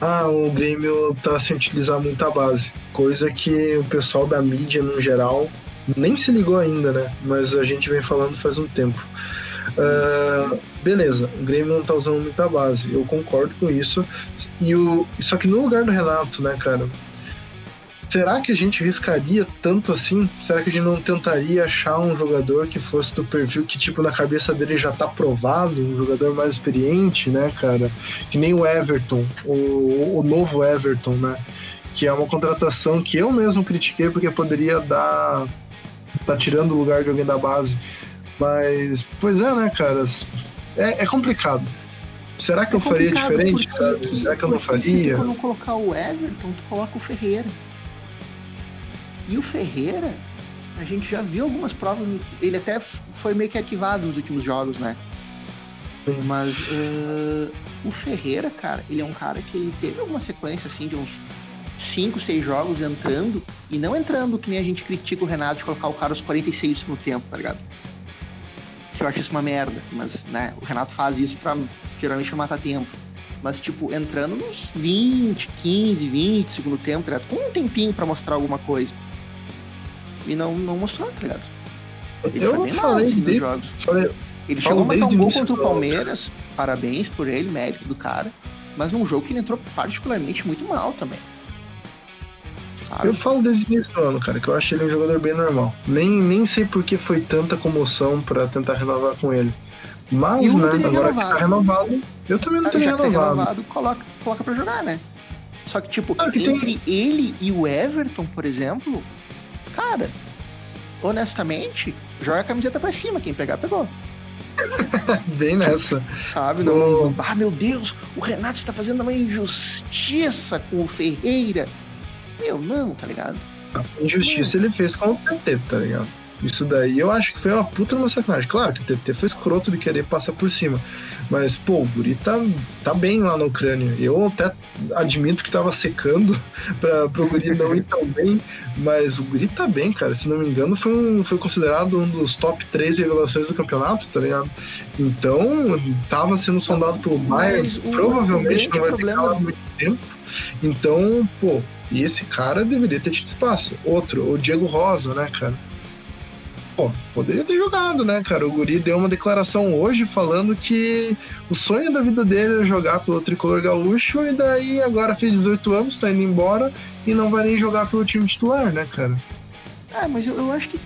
Ah, o Grêmio tá sem utilizar muita base. Coisa que o pessoal da mídia, no geral, nem se ligou ainda, né? Mas a gente vem falando faz um tempo. Uh, beleza, o Grêmio não tá usando muita base, eu concordo com isso. E o, só que no lugar do Renato, né, cara? Será que a gente riscaria tanto assim? Será que a gente não tentaria achar um jogador que fosse do perfil que, tipo, na cabeça dele já tá provado, um jogador mais experiente, né, cara? Que nem o Everton, o, o novo Everton, né? Que é uma contratação que eu mesmo critiquei porque poderia dar. tá tirando o lugar de alguém da base. Mas, pois é, né, cara? É, é complicado. Será que é eu faria diferente, sabe? Será que eu não faria? Se tu não colocar o Everton, tu coloca o Ferreira. E o Ferreira, a gente já viu algumas provas, ele até foi meio que arquivado nos últimos jogos, né? Mas uh, o Ferreira, cara, ele é um cara que ele teve alguma sequência assim de uns 5, 6 jogos entrando, e não entrando que nem a gente critica o Renato de colocar o cara aos 46 no tempo, tá ligado? Que eu acho isso uma merda, mas né, o Renato faz isso pra geralmente matar tempo. Mas, tipo, entrando nos 20, 15, 20 segundo tempo, tá ligado? Com um tempinho para mostrar alguma coisa e não, não mostrou, tá ligado? Ele eu foi bem mal assim, nos jogos. Falei, ele chegou a marcar um gol contra o Palmeiras, parabéns por ele, mérito do cara, mas num jogo que ele entrou particularmente muito mal também. Sabe? Eu falo desde o início do ano, cara, que eu acho ele um jogador bem normal. Nem, nem sei por que foi tanta comoção para tentar renovar com ele. Mas, né, agora renovado. que tá renovado, eu também não ah, teria renovado. Tá renovado. Coloca, coloca pra jogar, né? Só que, tipo, que entre tem... ele e o Everton, por exemplo, Cara, honestamente, joga a camiseta pra cima. Quem pegar, pegou. (laughs) Bem nessa. Sabe? Não, Ah, meu Deus, o Renato está fazendo uma injustiça com o Ferreira. Meu, não, tá ligado? A injustiça ele fez com o PT, tá ligado? Isso daí eu acho que foi uma puta uma sacanagem. Claro que o TT foi escroto de querer passar por cima. Mas, pô, o Guri tá, tá bem lá na Ucrânia. Eu até admito que tava secando (laughs) pra, pro Guri não ir tão bem, mas o Guri tá bem, cara. Se não me engano, foi, um, foi considerado um dos top 3 revelações do campeonato, tá ligado? Então, tava sendo sondado pelo Bayern, provavelmente não vai problema... ter muito tempo. Então, pô, e esse cara deveria ter tido espaço. Outro, o Diego Rosa, né, cara? Pô, poderia ter jogado, né, cara? O Guri deu uma declaração hoje falando que o sonho da vida dele era jogar pelo tricolor gaúcho e daí agora fez 18 anos, tá indo embora e não vai nem jogar pelo time titular, né, cara? É, mas eu, eu acho que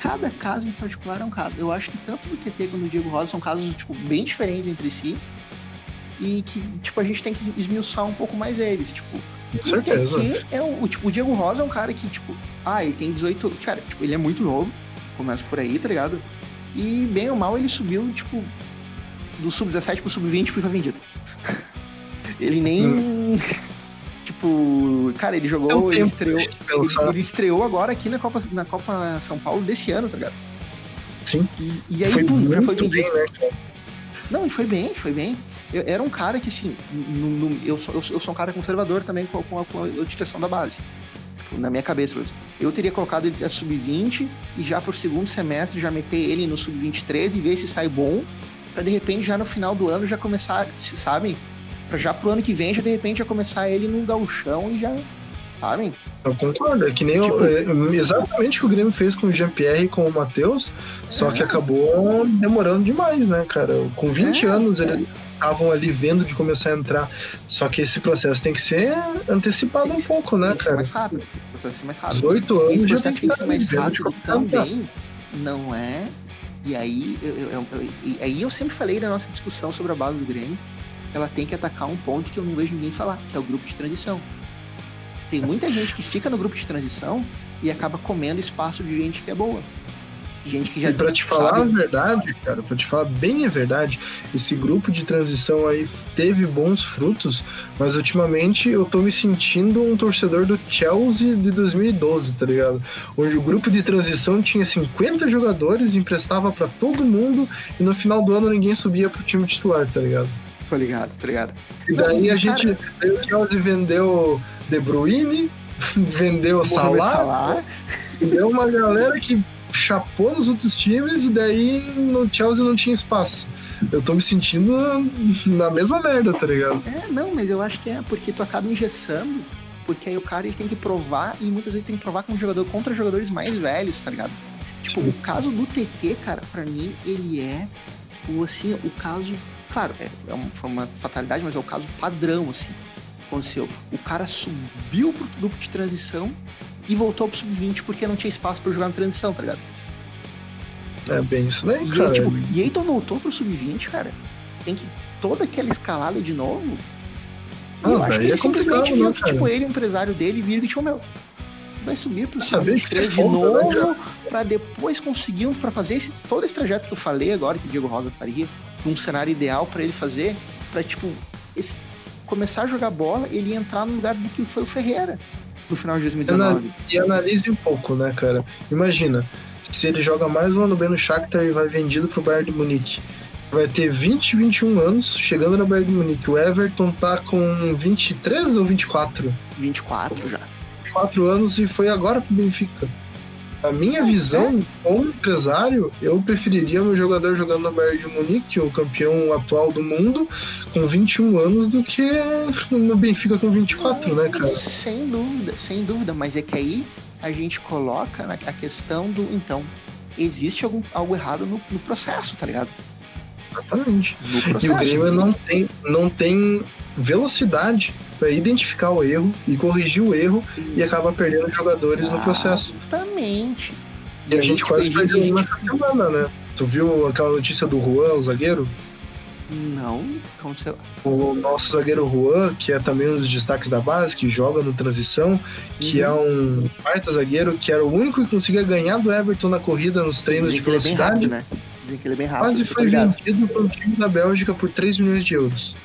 cada caso em particular é um caso. Eu acho que tanto o TT quanto o Diego Rosa são casos, tipo, bem diferentes entre si e que, tipo, a gente tem que esmiuçar um pouco mais eles, tipo... Com certeza. O TT é o, tipo, o Diego Rosa é um cara que, tipo, ah, ele tem 18... Cara, tipo, ele é muito novo, Começa por aí, tá ligado? E bem ou mal ele subiu, tipo, do sub-17 pro sub-20 foi vendido. (laughs) ele nem. Hum. (laughs) tipo, cara, ele jogou, é ele, estreou, ele, ele, estreou agora aqui na Copa, na Copa São Paulo desse ano, tá ligado? Sim. E, e aí, foi pum, já foi vendido. Bem, né, Não, e foi bem, foi bem. Eu, era um cara que, assim, no, no, eu, sou, eu, sou um cara conservador também com, com, a, com a utilização da base na minha cabeça. Eu teria colocado ele a sub-20 e já por segundo semestre já meter ele no sub-23 e ver se sai bom, para de repente já no final do ano já começar, sabe? Para já pro ano que vem já de repente já começar ele no gauchão e já, sabe? Eu concordo, é que nem tipo, o, é, exatamente o que o Grêmio fez com o Jean-Pierre e com o Matheus, só é. que acabou demorando demais, né, cara? Com 20 é, anos ele estavam ali vendo de começar a entrar. Só que esse processo tem que ser antecipado um pouco, né, cara? mais rápido. O processo ser mais rápido. 18 anos esse processo tem que ser mais rápido também. Não é. E aí eu, eu, eu, e aí eu sempre falei da nossa discussão sobre a base do Grêmio. Ela tem que atacar um ponto que eu não vejo ninguém falar, que é o grupo de transição. Tem muita gente que fica no grupo de transição e acaba comendo espaço de gente que é boa gente que já. E pra te falar sabe... a verdade, cara, pra te falar bem a verdade, esse grupo de transição aí teve bons frutos, mas ultimamente eu tô me sentindo um torcedor do Chelsea de 2012, tá ligado? Onde o grupo de transição tinha 50 jogadores, emprestava para todo mundo e no final do ano ninguém subia pro time titular, tá ligado? Tô ligado, tô ligado. E daí Não, a gente. Daí o Chelsea vendeu De Bruyne, (laughs) vendeu Salah, Salah. Deu uma galera que chapou nos outros times e daí no Chelsea não tinha espaço. Eu tô me sentindo na mesma merda, tá ligado? É, não, mas eu acho que é porque tu acaba engessando, porque aí o cara ele tem que provar e muitas vezes tem que provar com um jogador contra jogadores mais velhos, tá ligado? Tipo, Sim. o caso do TT, cara, pra mim, ele é o, assim, o caso, claro, é, é uma, foi uma fatalidade, mas é o caso padrão, assim, aconteceu. O cara subiu pro grupo de transição e voltou pro sub-20 porque não tinha espaço para jogar na transição, tá ligado? É bem isso né, e cara. Tipo, e aí tu voltou pro sub-20, cara. Tem que toda aquela escalada de novo. Ah, eu acho que ele é simplesmente viu né, que, tipo, ele, o empresário dele, viram que, tipo, meu, vai subir pro Saber que de foda, novo né, para depois conseguir para fazer esse, todo esse trajeto que eu falei agora que o Diego Rosa faria, um cenário ideal para ele fazer, para tipo esse, começar a jogar bola, ele entrar no lugar do que foi o Ferreira no final de 2019. E analise um pouco, né, cara? Imagina, se ele joga mais um ano bem no Shakhtar e vai vendido pro Bayern de Munique. Vai ter 20, 21 anos, chegando no Bayern de Munique. O Everton tá com 23 ou 24? 24 já. 24 anos e foi agora pro Benfica. A minha é, visão, como empresário, eu preferiria meu jogador jogando no Bayern de Munique, o campeão atual do mundo, com 21 anos, do que no Benfica com 24, né, cara? Sem dúvida, sem dúvida. Mas é que aí a gente coloca a questão do. Então, existe algum, algo errado no, no processo, tá ligado? Exatamente. E o Grêmio não tem, não tem velocidade para identificar o erro e corrigir o erro Isso. e acaba perdendo jogadores no processo. Exatamente. E, e a, gente, gente quase perdeu gente... essa semana, né? Tu viu aquela notícia do Juan, o zagueiro? Não, aconteceu. O nosso zagueiro Juan, que é também um dos destaques da base, que joga no transição, que uhum. é um baita zagueiro, que era o único que conseguia ganhar do Everton na corrida nos treinos Sim, de velocidade. É rápido, né? Dizem que ele é bem rápido. Quase foi vendido para o time da Bélgica por 3 milhões de euros.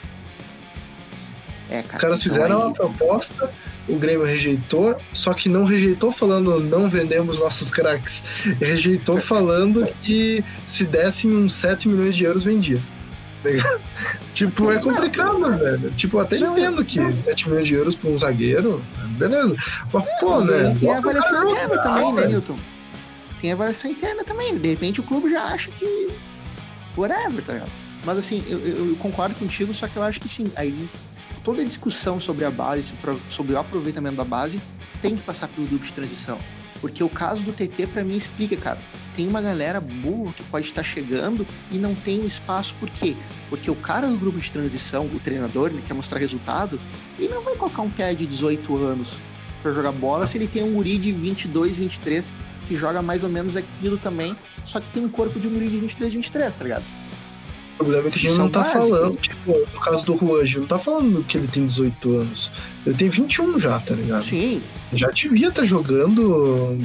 É, cara, Os caras então fizeram aí... uma proposta, o Grêmio rejeitou, só que não rejeitou falando não vendemos nossos craques. Rejeitou falando que se dessem uns 7 milhões de euros vendia. Tipo, é complicado, não, velho. Tipo, até não, entendo que não. 7 milhões de euros pra um zagueiro, beleza. Mas, pô, né? Tem a avaliação interna também, né, Newton? Tem avaliação interna também. De repente o clube já acha que. Whatever, tá ligado? Mas assim, eu, eu concordo contigo, só que eu acho que sim. Aí toda a discussão sobre a base, sobre o aproveitamento da base, tem que passar pelo grupo de transição. Porque o caso do TT, para mim, explica, cara. Tem uma galera boa que pode estar chegando e não tem espaço, por quê? Porque o cara do grupo de transição, o treinador, ele quer mostrar resultado, ele não vai colocar um pé de 18 anos para jogar bola se ele tem um guri de 22, 23 que joga mais ou menos aquilo também, só que tem um corpo de um guri de 22, 23, tá ligado? O problema é que a gente não tá básicos. falando, tipo, no caso do Juan, a gente não tá falando que ele tem 18 anos. Ele tem 21 já, tá ligado? Sim. Já devia estar tá jogando.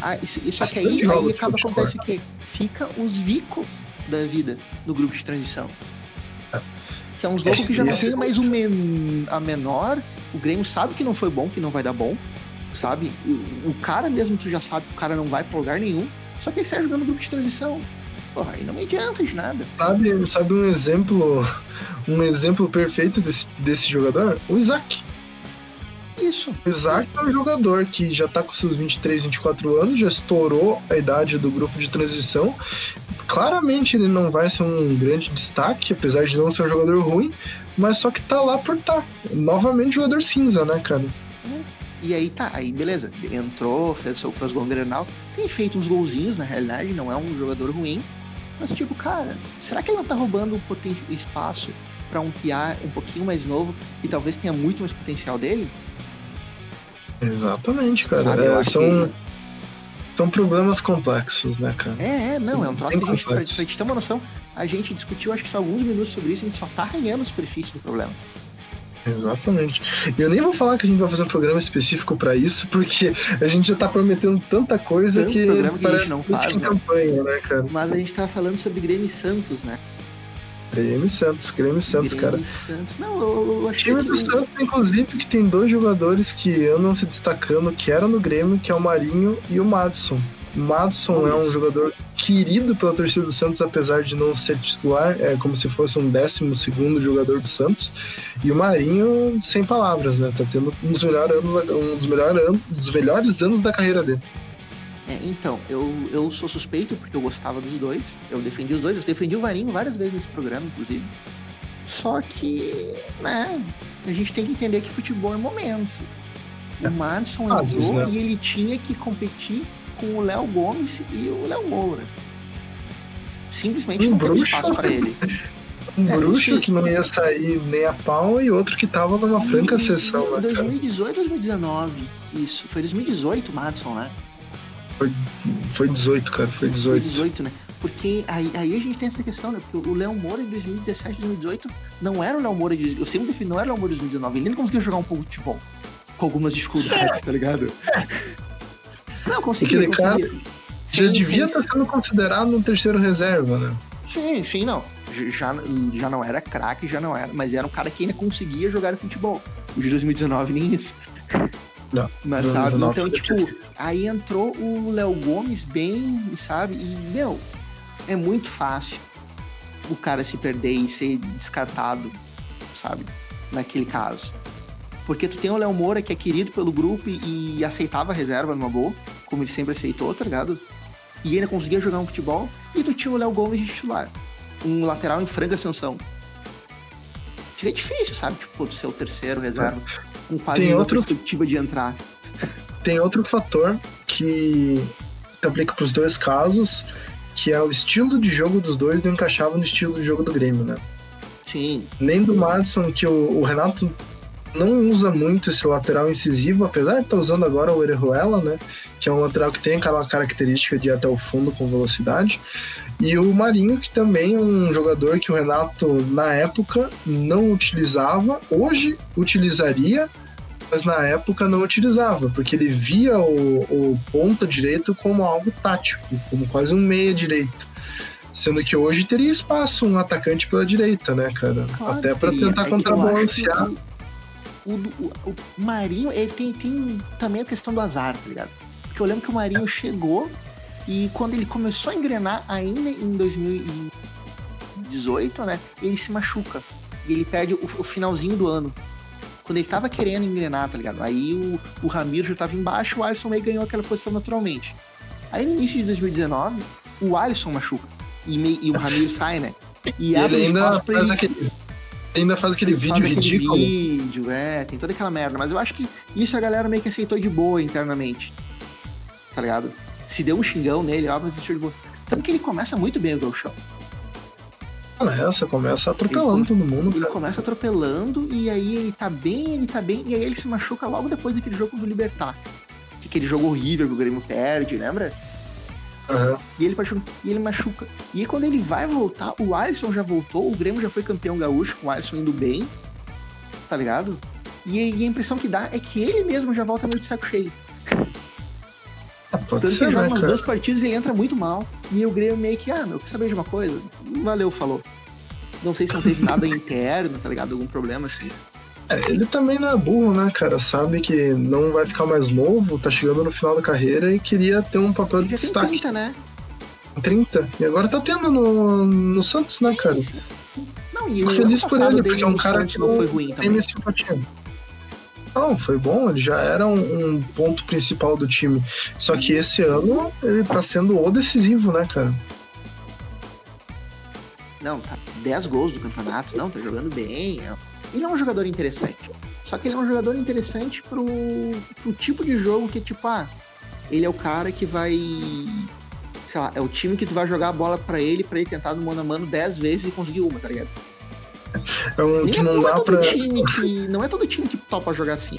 Ah, isso, isso aqui aí, aí acaba acontece o quê? Fica os Vico da vida no grupo de transição. É. Que é uns loucos é, que já não tem mais um men a menor. O Grêmio sabe que não foi bom, que não vai dar bom. Sabe? O, o cara mesmo, tu já sabe que o cara não vai pra lugar nenhum. Só que ele sai jogando grupo de transição porra, aí não me adianta de nada. Sabe, sabe um exemplo, um exemplo perfeito desse, desse jogador? O Isaac. Isso. O Isaac é um jogador que já tá com seus 23, 24 anos, já estourou a idade do grupo de transição. Claramente ele não vai ser um grande destaque, apesar de não ser um jogador ruim, mas só que tá lá por tá. Novamente jogador cinza, né, cara? E aí tá, aí beleza, entrou, fez, fez gol no Grenal, tem feito uns golzinhos na realidade, não é um jogador ruim, mas, tipo, cara, será que ele não tá roubando um espaço para um piar um pouquinho mais novo e talvez tenha muito mais potencial dele? Exatamente, cara. É, são, que... são problemas complexos, né, cara? É, é, não, é um troço que a gente, pra, pra gente ter uma noção, a gente discutiu acho que só alguns minutos sobre isso, a gente só tá arranhando a superfície do problema. Exatamente. E eu nem vou falar que a gente vai fazer um programa específico para isso, porque a gente já tá prometendo tanta coisa Tanto que, programa que a gente não faz, né? campanha, né, cara? Mas a gente tava falando sobre Grêmio e Santos, né? Grêmio Santos, Grêmio Santos, Grêmio cara. Santos. Não, eu, eu achei time que... do Santos, inclusive, que tem dois jogadores que andam se destacando, que eram no Grêmio, que é o Marinho e o Madison. Madison é um jogador querido pela torcida do Santos, apesar de não ser titular, é como se fosse um décimo segundo jogador do Santos. E o Marinho, sem palavras, né? Tá tendo um dos melhores anos, um dos melhores anos, dos melhores anos da carreira dele. É, então, eu, eu sou suspeito porque eu gostava dos dois. Eu defendi os dois, eu defendi o Marinho várias vezes nesse programa, inclusive. Só que, né, a gente tem que entender que futebol é momento. O é. Madison entrou né? e ele tinha que competir com o Léo Gomes e o Léo Moura. Simplesmente Um não teve bruxo. espaço pra ele. (laughs) Um É, bruxo sim. que não ia sair nem a pau e outro que tava numa franca Em sessão, né, cara? 2018, 2019. Isso. Foi 2018, Madison, né? Foi 18, cara, foi Foi 18. 18, né? Porque aí, aí a gente tem essa questão, né? Porque o Léo Moura em 2017, 2018 não era o Léo Moura de. Eu sempre defini, não era o Léo Moura de 2019. Ele não conseguia jogar um pouco de futebol. Com algumas dificuldades, (laughs) tá ligado? Não, conseguia, Aquele cara conseguia. Já devia sem- estar sendo considerado um terceiro reserva, né? Sim, sim, não. Já, já não era craque, já não era, mas era um cara que ainda conseguia jogar futebol. O de 2019 nem isso. Não, Mas sabe, 2019 então, tipo, aí entrou o Léo Gomes bem, sabe? E, meu, é muito fácil o cara se perder e ser descartado, sabe? Naquele caso. Porque tu tem o Léo Moura, que é querido pelo grupo e, e aceitava a reserva numa boa, como ele sempre aceitou, tá ligado? E ainda conseguia jogar um futebol. E tu tinha o Léo Gomes de titular. Um lateral em franca ascensão. Fica difícil, sabe? Tipo, tu ser o terceiro reserva. Com quase Tem outro- perspectiva de entrar. Tem outro fator que aplica para os dois casos, que é o estilo de jogo dos dois não encaixava no estilo de jogo do Grêmio, né? Sim, Nem do Madison, que o, o Renato não usa muito esse lateral incisivo, apesar de estar usando agora o Orejuela, né? Que é um lateral que tem aquela característica de ir até o fundo com velocidade. E o Marinho, que também é um jogador que o Renato, na época, não utilizava, hoje utilizaria, mas na época não utilizava, porque ele via o, o ponta direito como algo tático, como quase um meia direito. Sendo que hoje teria espaço um atacante pela direita, né, cara? Claro Até para tentar É contrabalancear. que O, o, o Marinho, ele tem, tem também a questão do azar, tá ligado? Porque eu lembro que o Marinho chegou e quando ele começou a engrenar ainda em 2018, né? Ele se machuca. E ele perde o, o finalzinho do ano. Quando ele tava querendo engrenar, tá ligado? Aí o, o Ramiro já tava embaixo, o Alisson meio ganhou aquela posição naturalmente. Aí no início de 2019, o Alisson machuca. E, meio- e o Ramiro sai, né? E, E abre ele espaço pra ele ainda faz aquele ele vídeo faz aquele ridículo. vídeo, é, tem toda aquela merda. Mas eu acho que isso a galera meio que aceitou de boa internamente. Tá ligado? Se deu um xingão nele, ó, mas deixou de boa. Tanto que ele começa muito bem o Gauchão. Começa, começa atropelando todo mundo. Ele cara. começa atropelando e aí ele tá bem, ele tá bem, e aí ele se machuca logo depois daquele jogo do Libertar. Que Aquele jogo horrível que o Grêmio perde, lembra? Aham. E ele machuca. E ele machuca. E aí quando ele vai voltar, o Alisson já voltou, o Grêmio já foi campeão gaúcho, com o Alisson indo bem. Tá ligado? E, e a impressão que dá é que ele mesmo já volta meio de saco cheio. (laughs) Ah, Pode Tanto que ser, ele joga né, umas cara? duas partidas e ele entra muito mal. E o Grêmio meio que, ah, meu, quer saber de uma coisa? Valeu, falou. Não sei se não teve nada (laughs) interno, tá ligado? Algum problema assim. É, ele também não é burro, né, cara? Sabe que não vai ficar mais novo, tá chegando no final da carreira e queria ter um papel de Ele tem destaque. 30, né? 30. E agora tá tendo no, no Santos, né, cara? Não, e Fico feliz por ele, porque é um cara Santos que não foi ruim tem também. simpatia. Não, foi bom, ele já era um, um ponto principal do time. Só que esse ano ele tá sendo o decisivo, né, cara? Não, tá 10 gols do campeonato. Não, tá jogando bem. é- Ele é um jogador interessante. Só que ele é um jogador interessante pro, pro tipo de jogo que, tipo, ah, ele é o cara que vai. Sei lá, é o time que tu vai jogar a bola pra ele, pra ele tentar no mano a mano 10 vezes e conseguir uma, tá ligado? É um Nem que é- não é dá todo pra. time que. Não é todo time que topa jogar assim.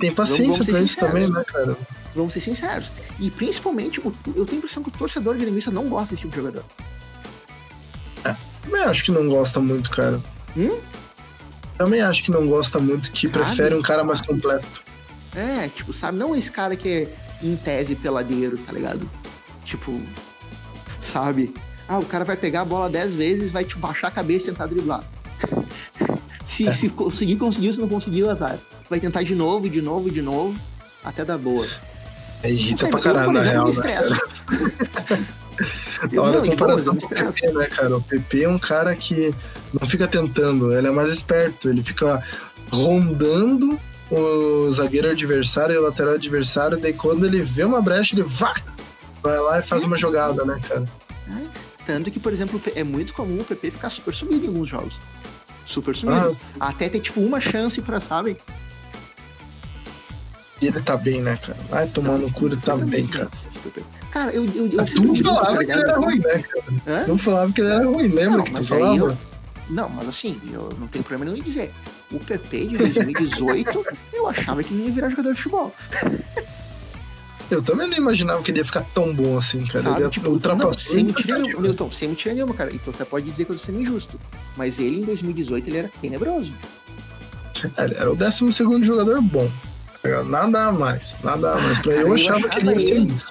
Tem paciência pra isso também, né, cara? Vamos ser sinceros. E principalmente, eu tenho a impressão que o torcedor gremista não gosta desse tipo de jogador. Também acho que não gosta muito, cara. Hum? Também acho que não gosta muito, que Sabe? prefere um cara mais completo. É, tipo, sabe? Não esse cara que é, em tese, peladeiro, tá ligado? Tipo, sabe? Ah, o cara vai pegar a bola 10 vezes, vai te baixar a cabeça e tentar driblar. (laughs) se, É. se conseguir, conseguiu. Se não conseguiu, azar. Vai tentar de novo, de novo, de novo, até dar boa. É Não irrita pra eu, caralho, por na exemplo, real, (laughs) (laughs) me né? Eu, Olha não, a boa, eu comparação me com o. PP, né, cara? O PP é um cara que não fica tentando, ele é mais esperto, ele fica rondando o zagueiro adversário e o lateral adversário, daí quando ele vê uma brecha, ele vá! Vai lá e faz uma jogada, né, cara? Tanto que, por exemplo, é muito comum o PP ficar super sumido em alguns jogos. Super sumido. Ah, Até ter, tipo, uma chance pra, sabe? E ele tá bem, né, cara? Vai tomar no cu, ele tá bem, cara. Cara, eu. eu, eu tu não falava que ele era ruim, né, cara? Hã? Tu falava que ele era ruim, lembra não, que tu falava? Eu... Não, mas assim, eu não tenho problema nenhum em dizer. O PP de 2018, (laughs) eu achava que não ia virar jogador de futebol. Eu também não imaginava que ele ia ficar tão bom assim, cara. Sabe, ele tipo, ultrapassou. Sem mentira nenhuma, Newton, sem mentira nenhuma, cara. Então até pode dizer que eu tô sendo injusto. Mas ele em 2018 ele era tenebroso. Ele era o 12 jogador bom. Nada mais, nada mais. Pra ah, eu, eu achava, achava que ele ia ser isso.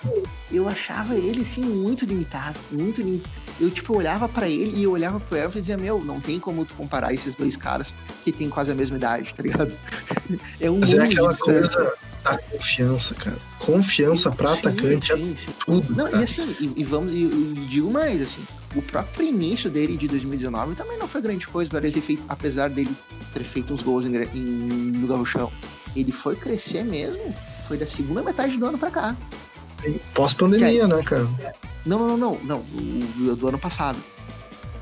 Eu achava ele, assim, muito limitado. Muito limitado. Eu, tipo, olhava para ele e eu olhava pro Everton e dizia, meu, não tem como tu comparar esses dois caras que têm quase a mesma idade, tá ligado? (laughs) é um Mas é aquela coisa da confiança, cara. Confiança para atacante é sim, sim. é tudo. Não, cara. e assim, e, e vamos, e, e, digo mais, assim, o próprio início dele de 2019 também não foi grande coisa, ele ter feito, apesar dele ter feito uns gols em, em, no Gauchão. Ele foi crescer mesmo, foi da segunda metade do ano para cá. Pós-pandemia, né, cara? Não, não, não, não, não, do ano passado.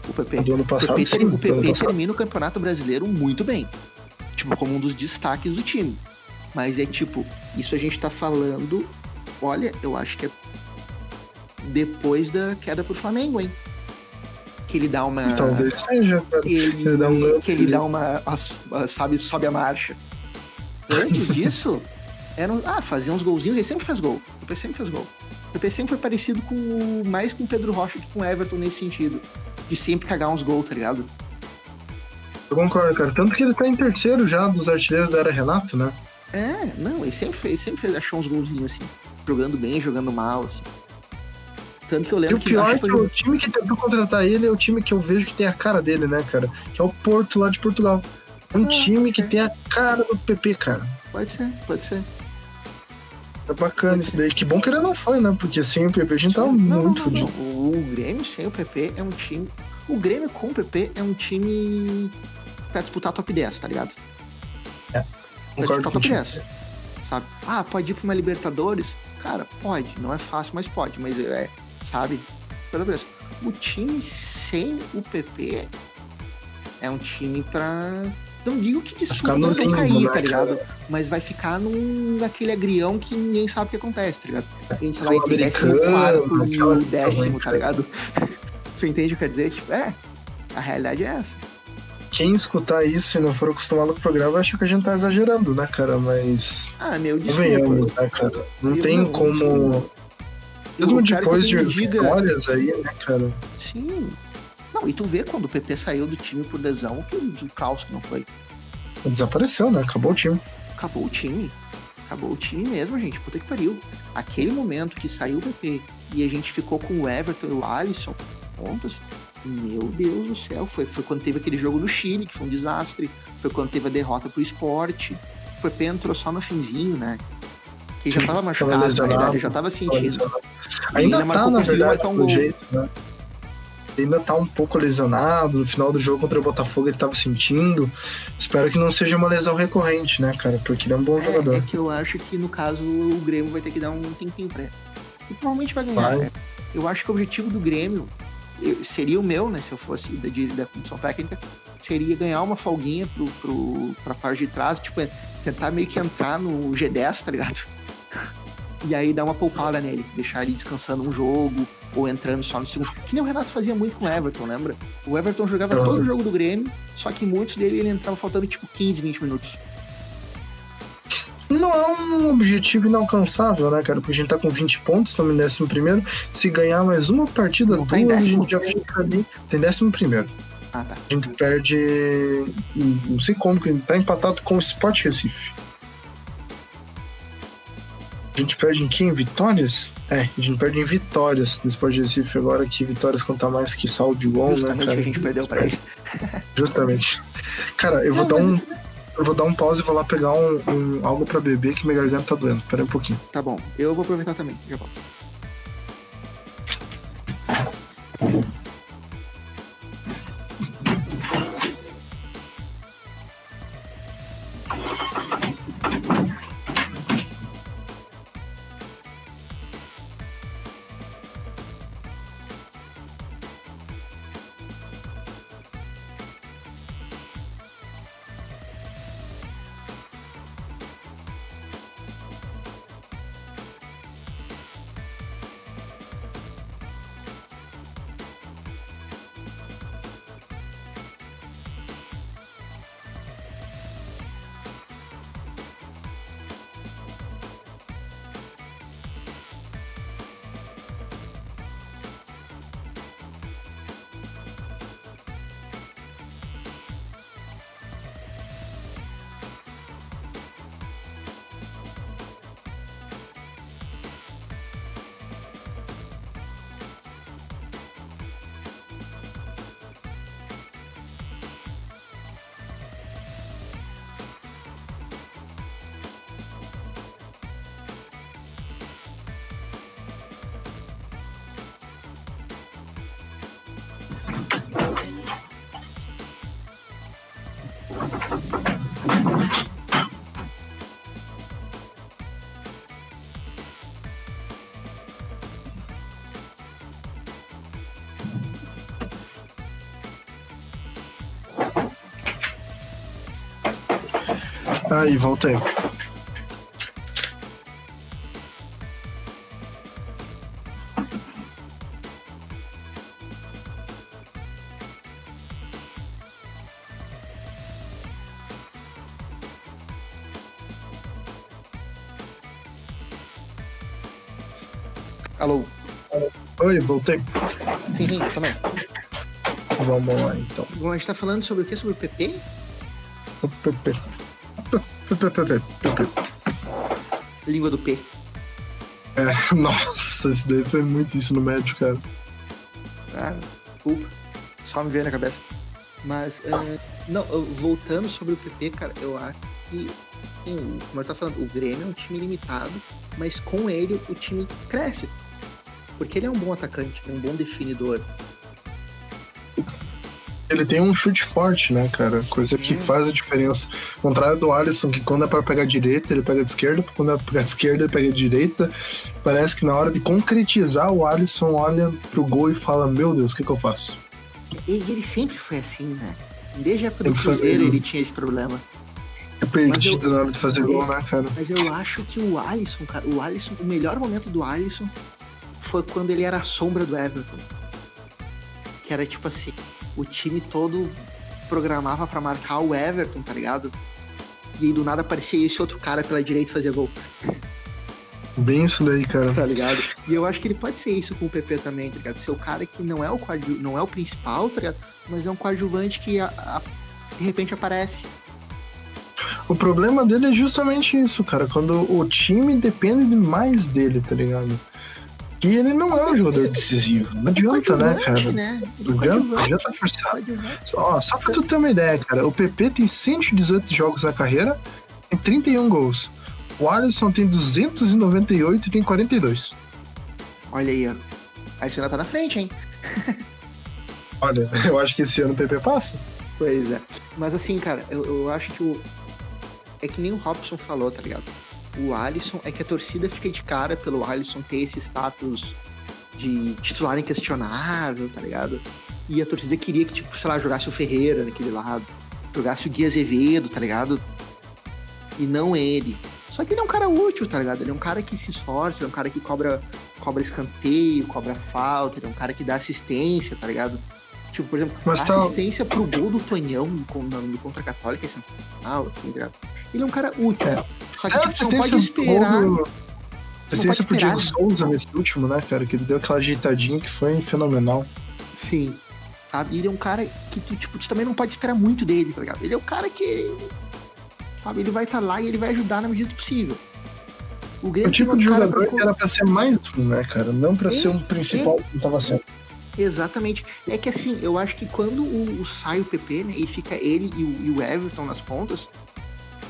O PP. Do ano passado, o PP, sim, o PP termina o Campeonato Brasileiro muito bem. Tipo, como um dos destaques do time. Mas é tipo, isso a gente tá falando. Olha, eu acho que é depois da queda pro Flamengo, hein? Que ele dá uma. Talvez seja. Que ele, ele dá, um que ele dá uma. Sabe, sobe a marcha. Antes disso, era, ah, fazia uns golzinhos, ele sempre faz gol. O PP sempre faz gol. O PP sempre foi parecido com mais com o Pedro Rocha que com o Everton nesse sentido. De sempre cagar uns gols, tá ligado? Eu concordo, cara. Tanto que ele tá em terceiro já dos artilheiros da era Renato, né? É, não, ele sempre fez, sempre fez, achou uns golzinhos assim, jogando bem, jogando mal, assim. Tanto que eu lembro e o pior é que o time que tentou contratar ele é o time que eu vejo que tem a cara dele, né, cara? Que é o Porto lá de Portugal. É um ah, time que tem a cara do PP, cara. Pode ser, pode ser. É bacana pode isso daí. Que bom que ele não foi, né? Porque sem o PP a gente tá muito fodido. O Grêmio sem o PP é um time. O Grêmio com o PP é um time pra disputar top 10, tá ligado? É. Concordo top 10. Sabe? Ah, pode ir pra uma Libertadores? Cara, pode. Não é fácil, mas pode. Mas é, sabe? Pelo menos. O time sem o PP é um time pra. Não digo que disputa não cair, tá ligado? Mas vai ficar num, naquele agrião que ninguém sabe o que acontece, tá ligado? Quem sei lá, entre décimo quarto e o décimo, tá ligado? (laughs) tu entende o que quer dizer? Tipo, é, a realidade é essa quem escutar isso e não for acostumado com o programa acha que a gente tá exagerando, né, cara? Mas. Ah, meu, desculpa. Venhamos, né, cara? Não eu tem não, como. Desculpa. Mesmo depois de diga... vitórias aí, né, cara? Sim. Não, e tu vê quando o PP saiu do time por lesão, que o caos que não foi. Desapareceu, né? Acabou o time. Acabou o time. Acabou o time mesmo, gente. Puta que pariu. Aquele momento que saiu o PP e a gente ficou com o Everton e o Alisson, pontos, meu Deus do céu, foi, foi quando teve aquele jogo no Chile, que foi um desastre. Foi quando teve a derrota pro esporte. O PP entrou só no finzinho, né? Que já tava machucado, na verdade, já tava sentindo. Ainda, ainda tá, na verdade, um jeito, né? Ainda tá um pouco lesionado. No final do jogo contra o Botafogo ele tava sentindo. Espero que não seja uma lesão recorrente, né, cara? Porque ele é um bom é, jogador. É que eu acho que no caso o Grêmio vai ter que dar um tempinho pra ele. E provavelmente vai ganhar, vai. Né? Eu acho que o objetivo do Grêmio eu, seria o meu, né, se eu fosse da, da comissão técnica, seria ganhar uma folguinha pro, pro, pra parte de trás, tipo, é, tentar meio que entrar no G10, tá ligado? E aí dar uma poupada nele, deixar ele descansando um jogo, ou entrando só no segundo. Que nem o Renato fazia muito com o Everton, lembra? O Everton jogava uhum. todo o jogo do Grêmio, só que muitos dele ele entrava faltando tipo 15, 20 minutos não é um objetivo inalcançável, né, cara? Porque a gente tá com 20 pontos, estamos em décimo primeiro. Se ganhar mais uma partida, não tá duas, tá a gente já fica ali. Tem décimo primeiro. Ah, tá. A gente perde. Não sei como, que tá empatado com o Sport Recife. A gente perde em quem? Em vitórias? É, a gente perde em vitórias no Sport Recife agora, que vitórias conta mais que saldo de gol, Justamente né, cara? que a gente perdeu pra isso. (laughs) Justamente. Cara, eu vou dar um. Eu vou dar um pause e vou lá pegar um, um algo para beber que minha garganta tá doendo. Pera um pouquinho. Tá bom. Eu vou aproveitar também. Já volto. Aí, voltei. Alô? Oi, voltei. Sim, sim, também. Vamos lá, então. Bom, a gente tá falando sobre o quê? Sobre o PP? O PP. Língua do P. É, (laughs) nossa, esse daí foi muito ensino médio, cara. Ah, desculpa. Só me veio na cabeça. Mas, é, não, voltando sobre o PP, cara, eu acho que, sim, como eu tava falando, o Grêmio é um time limitado, mas com ele o time cresce. Porque ele é um bom atacante, é um bom definidor. Ele tem um chute forte, né, cara? Coisa que faz a diferença. Ao contrário do Alisson, que quando é pra pegar direita, ele pega de esquerda, quando é pra pegar de esquerda, ele pega de direita. Parece que na hora de concretizar, o Alisson olha pro gol e fala: Meu Deus, o que, que eu faço? E ele sempre foi assim, né? Desde a época do Cruzeiro ele tinha esse problema. É perdido na hora de fazer gol, né, cara? Mas eu acho que o Alisson, cara, o Alisson, o melhor momento do Alisson foi quando ele era a sombra do Everton. Que era tipo assim, o time todo programava pra marcar o Everton, tá ligado? E aí do nada aparecia esse outro cara pela direita e fazia gol, Bem isso daí, cara. tá ligado? E eu acho que ele pode ser isso com o PP também, tá ligado? Ser o cara que não é o coadju... não é o principal, tá ligado? Mas é um coadjuvante que a- a- de repente aparece. O problema dele é justamente isso, cara. Quando o time depende demais dele, tá ligado? Que ele não é um jogador decisivo. Não adianta, né, cara? né? Não adianta, já tá forçado. Ó, só pra tu ter uma ideia, cara, o PP tem 118 jogos na carreira, tem 31 gols. O Alisson tem 298 e tem 42. Olha aí, ó. A Arsenal tá na frente, hein? (laughs) Olha, eu acho que esse ano o PP passa. Pois é. Mas assim, cara, eu, eu acho que o. É que nem o Robson falou, tá ligado? O Alisson é que a torcida fica de cara pelo Alisson ter esse status de titular inquestionável, tá ligado? E a torcida queria que, tipo, sei lá, jogasse o Ferreira naquele lado, jogasse o Gui Azevedo, tá ligado? E não ele. Só que ele é um cara útil, tá ligado? Ele é um cara que se esforça, ele é um cara que cobra, cobra escanteio, cobra falta, ele é um cara que dá assistência, tá ligado? Tipo, por exemplo, Mas a tá- assistência pro gol do Tonhão no, contra a Católica é sensacional, assim, tá ligado? Ele é um cara útil. É. Só que É, tipo, você não pode esperar. pro- Assistência pro. Diego Souza nesse último, né, cara? Que ele deu aquela ajeitadinha que foi fenomenal. Sim. Sabe? Ele é um cara que tu, tipo, tu também não pode esperar muito dele, tá ligado? Ele é o cara que. Sabe, ele vai estar lá e ele vai ajudar na medida do possível. O O tipo de jogador pra que era pra ser mais um, né, cara? Não pra ser um principal que não tava sendo. Exatamente. É que assim, eu acho que quando o, o sai o PP, né, e fica ele e o, e o Everton nas pontas,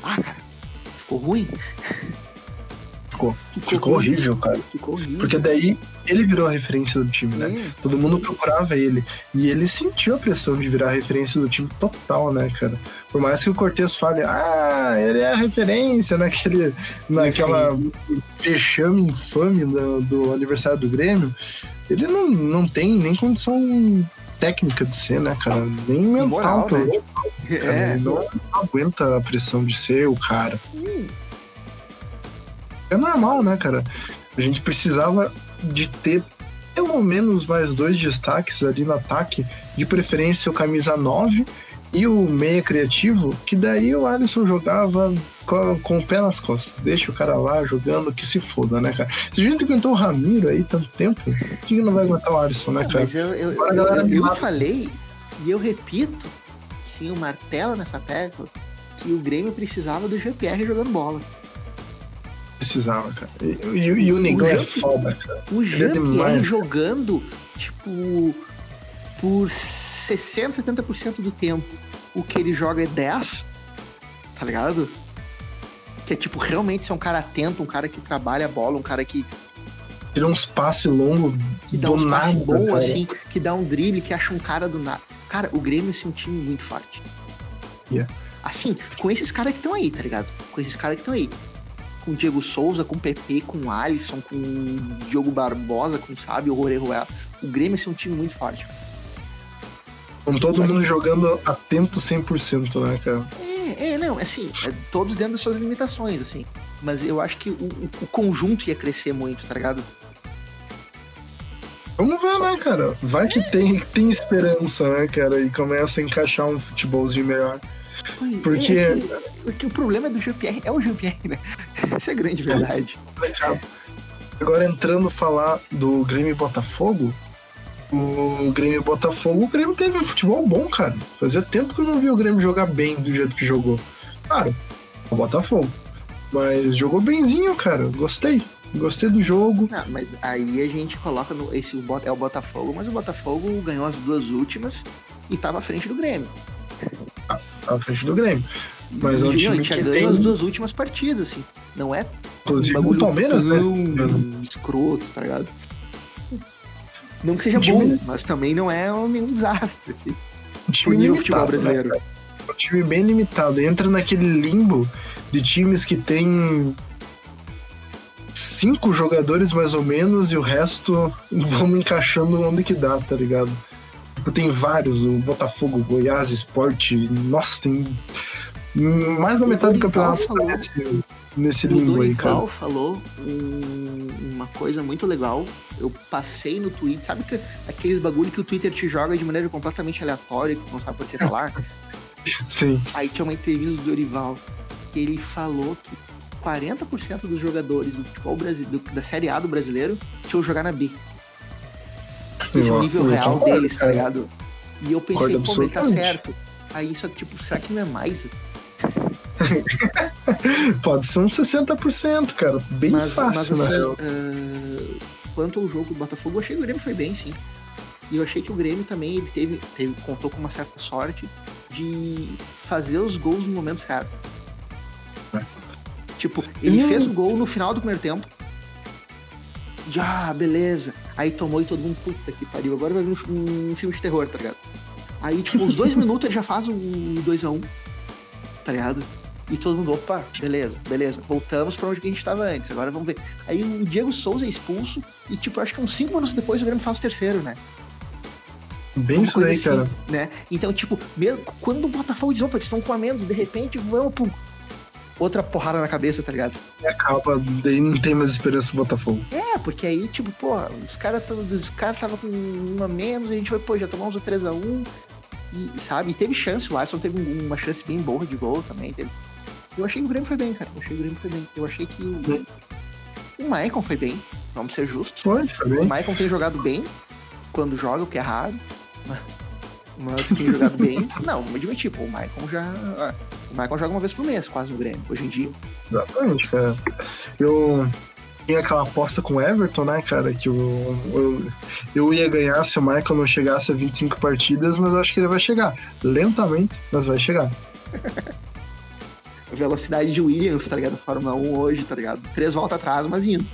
ah, cara, ficou ruim. Ficou. Ficou ruim. horrível, cara. Ficou horrível. Porque daí ele virou a referência do time, né? É, Todo mundo procurava ele. E ele sentiu a pressão de virar a referência do time total, né, cara? Por mais que o Cortez fale, ah, ele é a referência (laughs) naquele, naquela vexame infame do, do aniversário do Grêmio, ele não, não tem nem condição técnica de ser, né, cara? Nem mental, moral, pelo né? cara. é, Ele não aguenta a pressão de ser o cara. sim. É normal, né, cara? A gente precisava de ter pelo menos mais dois destaques ali no ataque, de preferência o camisa 9 e o meia criativo, que daí o Alisson jogava com, com o pé nas costas. Deixa o cara lá jogando que se foda, né, cara? Se a gente aguentou o Ramiro aí tanto tempo, por que não vai aguentar o Alisson, né, cara? Mas eu, eu, eu, eu, eu falei, e eu repito, sim, o martelo nessa tecla, que o Grêmio precisava do GPR jogando bola. Precisava, cara. E, e- e o Negão é foda, cara. O é Jean-Pierre demais, cara. jogando, tipo, por 60, 70% do tempo, o que ele joga é 10, tá ligado? Que é, tipo, realmente ser um cara atento, um cara que trabalha a bola, um cara que, Tira uns passes longos que dá passes nada, bons, cara. assim, que dá um drible, que acha um cara do nada. Cara, o Grêmio é um time muito forte. Yeah. Assim, com esses caras que estão aí, tá ligado? Com esses caras que estão aí. Com o Diego Souza, com o PP, com o Alisson, com o Diogo Barbosa, com sabe, o Orejuela. O Grêmio é um time muito forte. Com todo mundo jogando atento 100%, né, cara? É, é, não, assim, é, todos dentro das suas limitações, assim. Mas eu acho que o, o conjunto ia crescer muito, tá ligado? Vamos ver, né, cara? Vai que tem, tem esperança, né, cara? E começa a encaixar um futebolzinho melhor. Porque. É, é que, o problema do GPR é o GPR, né? (laughs) Essa é a grande verdade. Agora entrando falar do Grêmio Botafogo, o Grêmio Botafogo, o Grêmio teve um futebol bom, cara. Fazia tempo que eu não vi o Grêmio jogar bem do jeito que jogou. Claro, o Botafogo. Mas jogou benzinho, cara. Gostei. Gostei do jogo. Não, mas aí a gente coloca no. Esse é o Botafogo, mas o Botafogo ganhou as duas últimas e tava à frente do Grêmio. Ah, tava à frente do Grêmio. Mas e, é um time que ganhou tem... as duas últimas partidas, assim. Não é Inclusive um o Palmeiras, né? escroto, tá ligado? Não que seja bom, mas também não é nenhum desastre, assim. Time limitado, futebol brasileiro. Né, um time bem limitado. Entra naquele limbo de times que tem cinco jogadores mais ou menos e o resto (laughs) vamos encaixando onde que dá, tá ligado? Tipo, tem vários, o Botafogo, Goiás, Esporte, nossa, tem mais da metade do campeonato falou, nesse, nesse limbo aí, cara. O falou um, uma coisa muito legal. Eu passei no Twitter, sabe que, aqueles bagulho que o Twitter te joga de maneira completamente aleatória, que não sabe por que falar? (laughs) Sim. Aí tinha uma entrevista do Dorival, que ele falou que 40% dos jogadores do futebol brasileiro, da Série A do brasileiro tinham jogar na B. Esse é o nível real deles, tá ligado? E eu pensei, pô, ele tá certo. Aí só que, tipo, será que não é mais? (laughs) Pode ser uns 60%, cara. Bem mas, fácil, mas, assim, uh, quanto ao jogo do Botafogo, eu achei que o Grêmio foi bem, sim. E eu achei que o Grêmio também ele teve, teve, contou com uma certa sorte de fazer os gols no momento certo. Tipo, ele fez o gol no final do primeiro tempo. E ah, beleza. Aí tomou e todo mundo, puta que pariu. Agora vai vir um, um filme de terror, tá ligado? Aí, tipo, uns dois (laughs) minutos ele já faz o 2x1. Um, tá ligado? E todo mundo, opa, beleza, beleza. Voltamos pra onde a gente estava antes. Agora vamos ver. Aí o Diego Souza é expulso e, tipo, acho que uns 5 minutos depois o Grêmio faz o terceiro, né? Bem isso aí, assim, cara. Né? Então, tipo, mesmo, quando o Botafogo diz, opa, eles estão com a menos, de repente, vamos, pum, outra porrada na cabeça, tá ligado? E acaba, daí não tem mais esperança pro Botafogo. É, porque aí, tipo, pô, os caras cara estavam com uma menos, a gente vai, pô, já tomamos o 3x1. E, sabe, e teve chance, o Alisson teve uma chance bem boa de gol também. Teve. Eu achei que o Grêmio foi bem, cara. Eu achei que o Grêmio foi bem. Eu achei que o, o Maicon foi bem, vamos ser justos. Foi, foi bem. O Maicon tem jogado bem quando joga, o que é raro. (laughs) Mas tem jogado bem. (laughs) Não, vamos admitir, pô, o Maicon já. O Michael joga uma vez por mês, quase no Grêmio, hoje em dia. Exatamente, cara. Eu tinha aquela aposta com o Everton, né, cara, que eu, eu, eu ia ganhar se o Michael não chegasse a 25 partidas, mas acho que ele vai chegar. Lentamente, mas vai chegar. (laughs) Velocidade de Williams, tá ligado? Fórmula 1 hoje, tá ligado? Três voltas atrás, mas indo.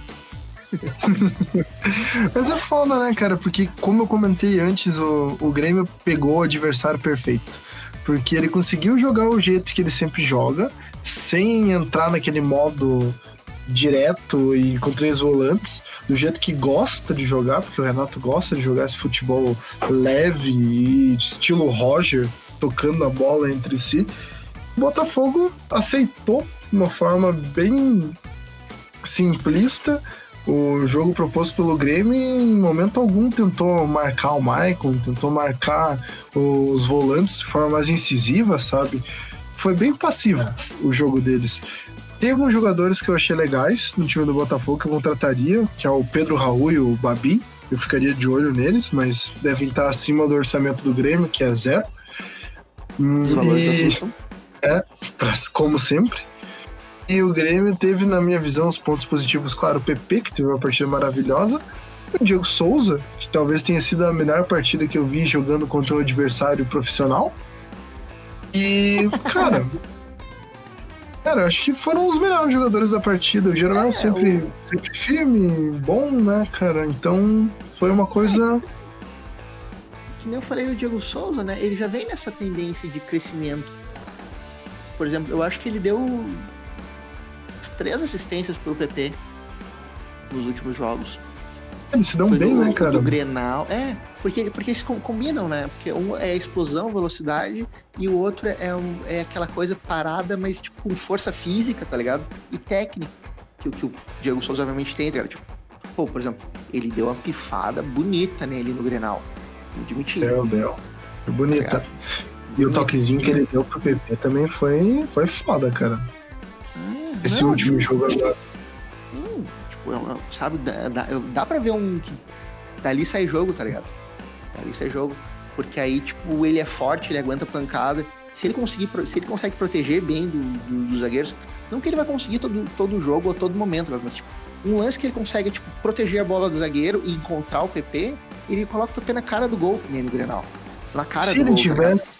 (laughs) mas é foda, né, cara? Porque, como eu comentei antes, o, o Grêmio pegou o adversário perfeito porque ele conseguiu jogar o jeito que ele sempre joga, sem entrar naquele modo direto e com três volantes, do jeito que gosta de jogar, porque o Renato gosta de jogar esse futebol leve e estilo Roger, tocando a bola entre si. O Botafogo aceitou de uma forma bem simplista o jogo proposto pelo Grêmio em momento algum tentou marcar o Maicon, tentou marcar os volantes de forma mais incisiva, sabe? Foi bem passivo o jogo deles. Tem alguns jogadores que eu achei legais no time do Botafogo que eu contrataria, que é o Pedro Raul e o Babi. Eu ficaria de olho neles, mas devem estar acima do orçamento do Grêmio, que é zero. Os valores e... assustam. É, como sempre. E o Grêmio teve, na minha visão, os pontos positivos, claro, o PP, que teve uma partida maravilhosa, o Diego Souza, que talvez tenha sido a melhor partida que eu vi jogando contra um adversário profissional. E, cara. (laughs) cara, acho que foram os melhores jogadores da partida. O Jeromel é, sempre, o... sempre firme, bom, né, cara? Então foi uma coisa. Que nem eu falei do Diego Souza, né? Ele já vem nessa tendência de crescimento. Por exemplo, eu acho que ele deu três assistências pro PP nos últimos jogos. Eles se dão bem, do, né, cara? Do Grenal. É, porque, porque eles combinam, né? Porque um é explosão, velocidade, e o outro é, um, é aquela coisa parada, mas tipo com força física, tá ligado? E técnica, que, que o Diego Souza obviamente tem, tá? Tipo, pô, por exemplo, ele deu uma pifada bonita nele no Grenal. Admitir. Deu, deu. Foi bonita. Tá e o toquezinho que ele deu pro PP também foi, foi foda, cara. Hum, Esse não, último tipo, jogo agora. Hum, tipo, sabe, dá, dá, dá pra ver um. Dali sai jogo, tá ligado? Dali sai jogo. Porque aí, tipo, ele é forte, ele aguenta pancada. Se ele conseguir, se ele consegue proteger bem do, do, dos zagueiros, não que ele vai conseguir todo, todo jogo ou todo momento, mas tipo, um lance que ele consegue, tipo, proteger a bola do zagueiro e encontrar o PP, ele coloca o PP na cara do gol, nem no Grenal. Na cara se do ele gol. Tivesse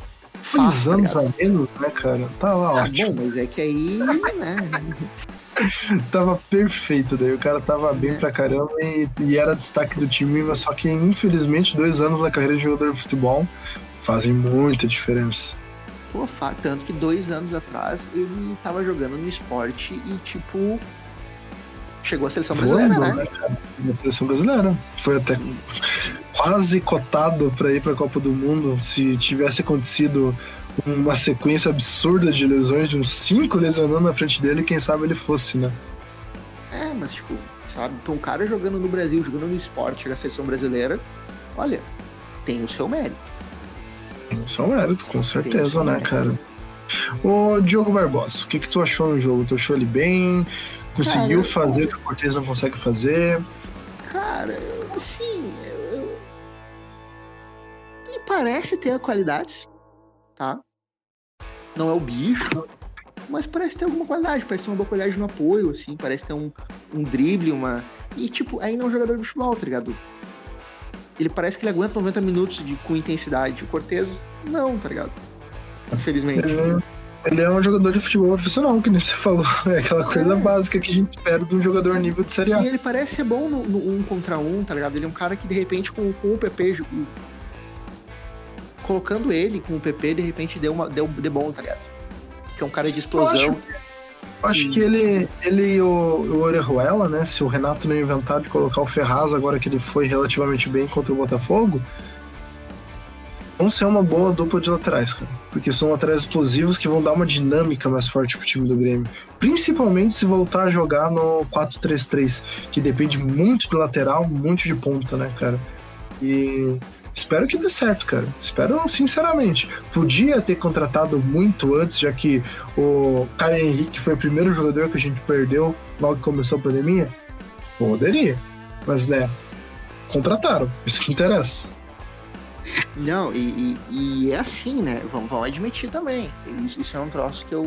dois anos a menos, né, cara? Tava ah, ótimo. Bom, mas é que aí, né? (laughs) tava perfeito daí. O cara tava bem pra caramba e, e, era destaque do time, mas só que infelizmente dois anos na carreira de jogador de futebol fazem muita diferença. Pô, tanto que dois anos atrás ele tava jogando no esporte e tipo. Chegou à seleção brasileira, né? né seleção brasileira. Foi até quase cotado para ir para a Copa do Mundo se tivesse acontecido uma sequência absurda de lesões, de uns cinco lesionando na frente dele, quem sabe ele fosse, né? É, mas tipo, sabe, então um cara jogando no Brasil, jogando no esporte, chega a seleção brasileira, olha, tem o seu mérito. Tem o seu mérito, com certeza, né, mérito. cara? Ô, Diogo Barbosa, o que, que tu achou no jogo? Tu achou ele bem? Conseguiu cara, fazer o que o Cortez não consegue fazer? Cara, assim, eu, eu... ele parece ter qualidades, tá? Não é o bicho, mas parece ter alguma qualidade, parece ter uma boa qualidade no apoio, assim, parece ter um, um drible, uma. E, tipo, ainda é um jogador de futebol, tá ligado? Ele parece que ele aguenta 90 minutos de, com intensidade. O Cortez, não, tá ligado? Infelizmente. É, ele é um jogador de futebol profissional, que nem você falou. É aquela coisa é. básica que a gente espera de um jogador nível de Série A. E ele parece ser bom no, no um contra um, tá ligado? Ele é um cara que, de repente, com, com o PP colocando ele com o PP, de repente deu, uma, deu de bom, tá ligado? Que é um cara de explosão. Eu acho, eu acho que ele, ele e o, o Orejuela, né? Se o Renato não inventar de colocar o Ferraz agora que ele foi relativamente bem contra o Botafogo, vão ser uma boa dupla de laterais, cara. Porque são laterais explosivos que vão dar uma dinâmica mais forte pro time do Grêmio. Principalmente se voltar a jogar no 4-3-3, que depende muito de lateral, muito de ponta, né, cara? E Espero que dê certo, cara. Espero sinceramente. Podia ter contratado muito antes, já que o Caio Henrique foi o primeiro jogador que a gente perdeu logo que começou a pandemia. Poderia. Mas, né, contrataram. Isso que interessa. Não, e, e, e, é assim, né? Vamos, vamos admitir também. Isso, isso, é um troço que eu.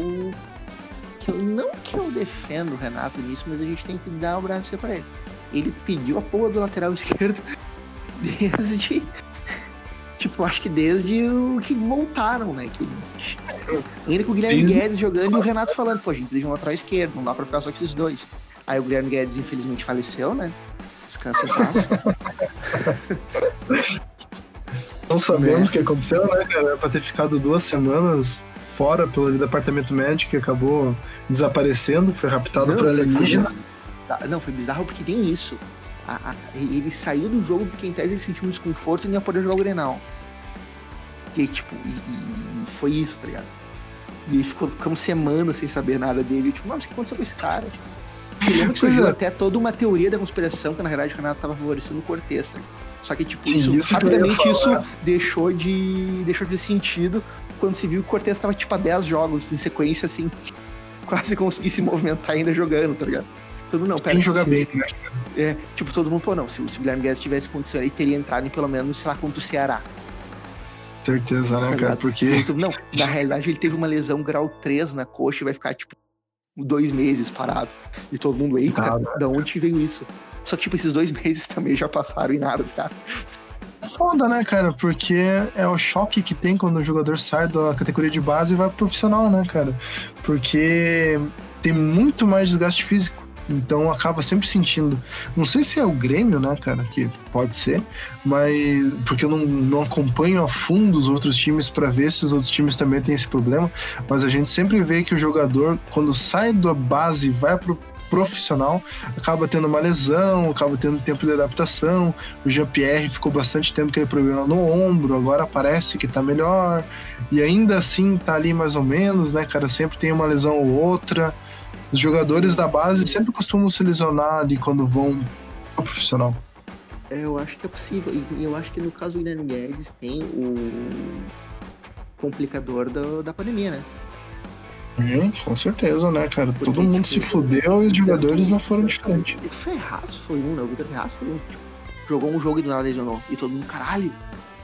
Que eu não que eu defendo o Renato nisso, mas a gente tem que dar o um braço para ele. Ele pediu a porra do lateral (laughs) esquerdo desde Tipo, acho que desde o que voltaram, né? Que... Ainda com o Guilherme desde... Guedes jogando e o Renato falando, pô, a gente precisa de um lateral esquerdo, não dá pra ficar só com esses dois. Aí o Guilherme Guedes, infelizmente, faleceu, né? Descansa em paz. (laughs) não sabemos o que aconteceu, né, cara? Era pra ter ficado duas semanas fora pelo departamento médico e acabou desaparecendo, foi raptado por alienígena. Não, foi bizarro porque tem isso a, a, ele saiu do jogo porque em tese ele sentiu um desconforto e não ia poder jogar o Grenal. E tipo, e, e, e foi isso, tá ligado? E aí ficou, ficamos semanas sem saber nada dele. E, tipo, nossa, o que aconteceu com esse cara? Eu lembro que surgiu é. até toda uma teoria da conspiração que na realidade o Renato tava favorecendo o Cortez. Tá Só que, tipo, isso, isso rapidamente isso deixou de, deixou de sentido quando se viu que o Cortez tava, tipo, a 10 jogos em sequência, assim, (laughs) quase conseguir se movimentar ainda jogando, tá ligado? Todo não, pera. Tem jogar bem, né? É, tipo, todo mundo, pô, não, se, se o Guilherme Guedes tivesse condição, ele teria entrado em pelo menos, sei lá, contra o Ceará. Certeza, né, tá cara? Porque. Não, na realidade ele teve uma lesão grau 3 na coxa e vai ficar, tipo, dois meses parado. E todo mundo, eita, ah, da onde veio isso? Só que, tipo, esses dois (laughs) meses também já passaram e nada, cara. É foda, né, cara? Porque é o choque que tem quando o jogador sai da categoria de base e vai pro profissional, né, cara? Porque tem muito mais desgaste físico. Então acaba sempre sentindo. Não sei se é o Grêmio, né, cara? Que pode ser, mas. Porque eu não, não acompanho a fundo os outros times para ver se os outros times também têm esse problema. Mas a gente sempre vê que o jogador, quando sai da base e vai pro profissional, acaba tendo uma lesão, acaba tendo tempo de adaptação. O Jean-Pierre ficou bastante tempo com aquele problema no ombro, agora parece que tá melhor. E ainda assim tá ali mais ou menos, né, cara? Sempre tem uma lesão ou outra. Os jogadores da base sempre costumam se lesionar ali quando vão ao profissional. É, eu acho que é possível. E eu acho que no caso do Guilherme Guedes tem o complicador do, da pandemia, né? Sim, com certeza, né, cara? Porque, Todo mundo tipo, se fudeu e os jogadores não foram diferentes. O Ferraz foi um, né? O Vitor Ferraz foi um. Tipo, jogou um jogo e do nada lesionou. E todo mundo, caralho.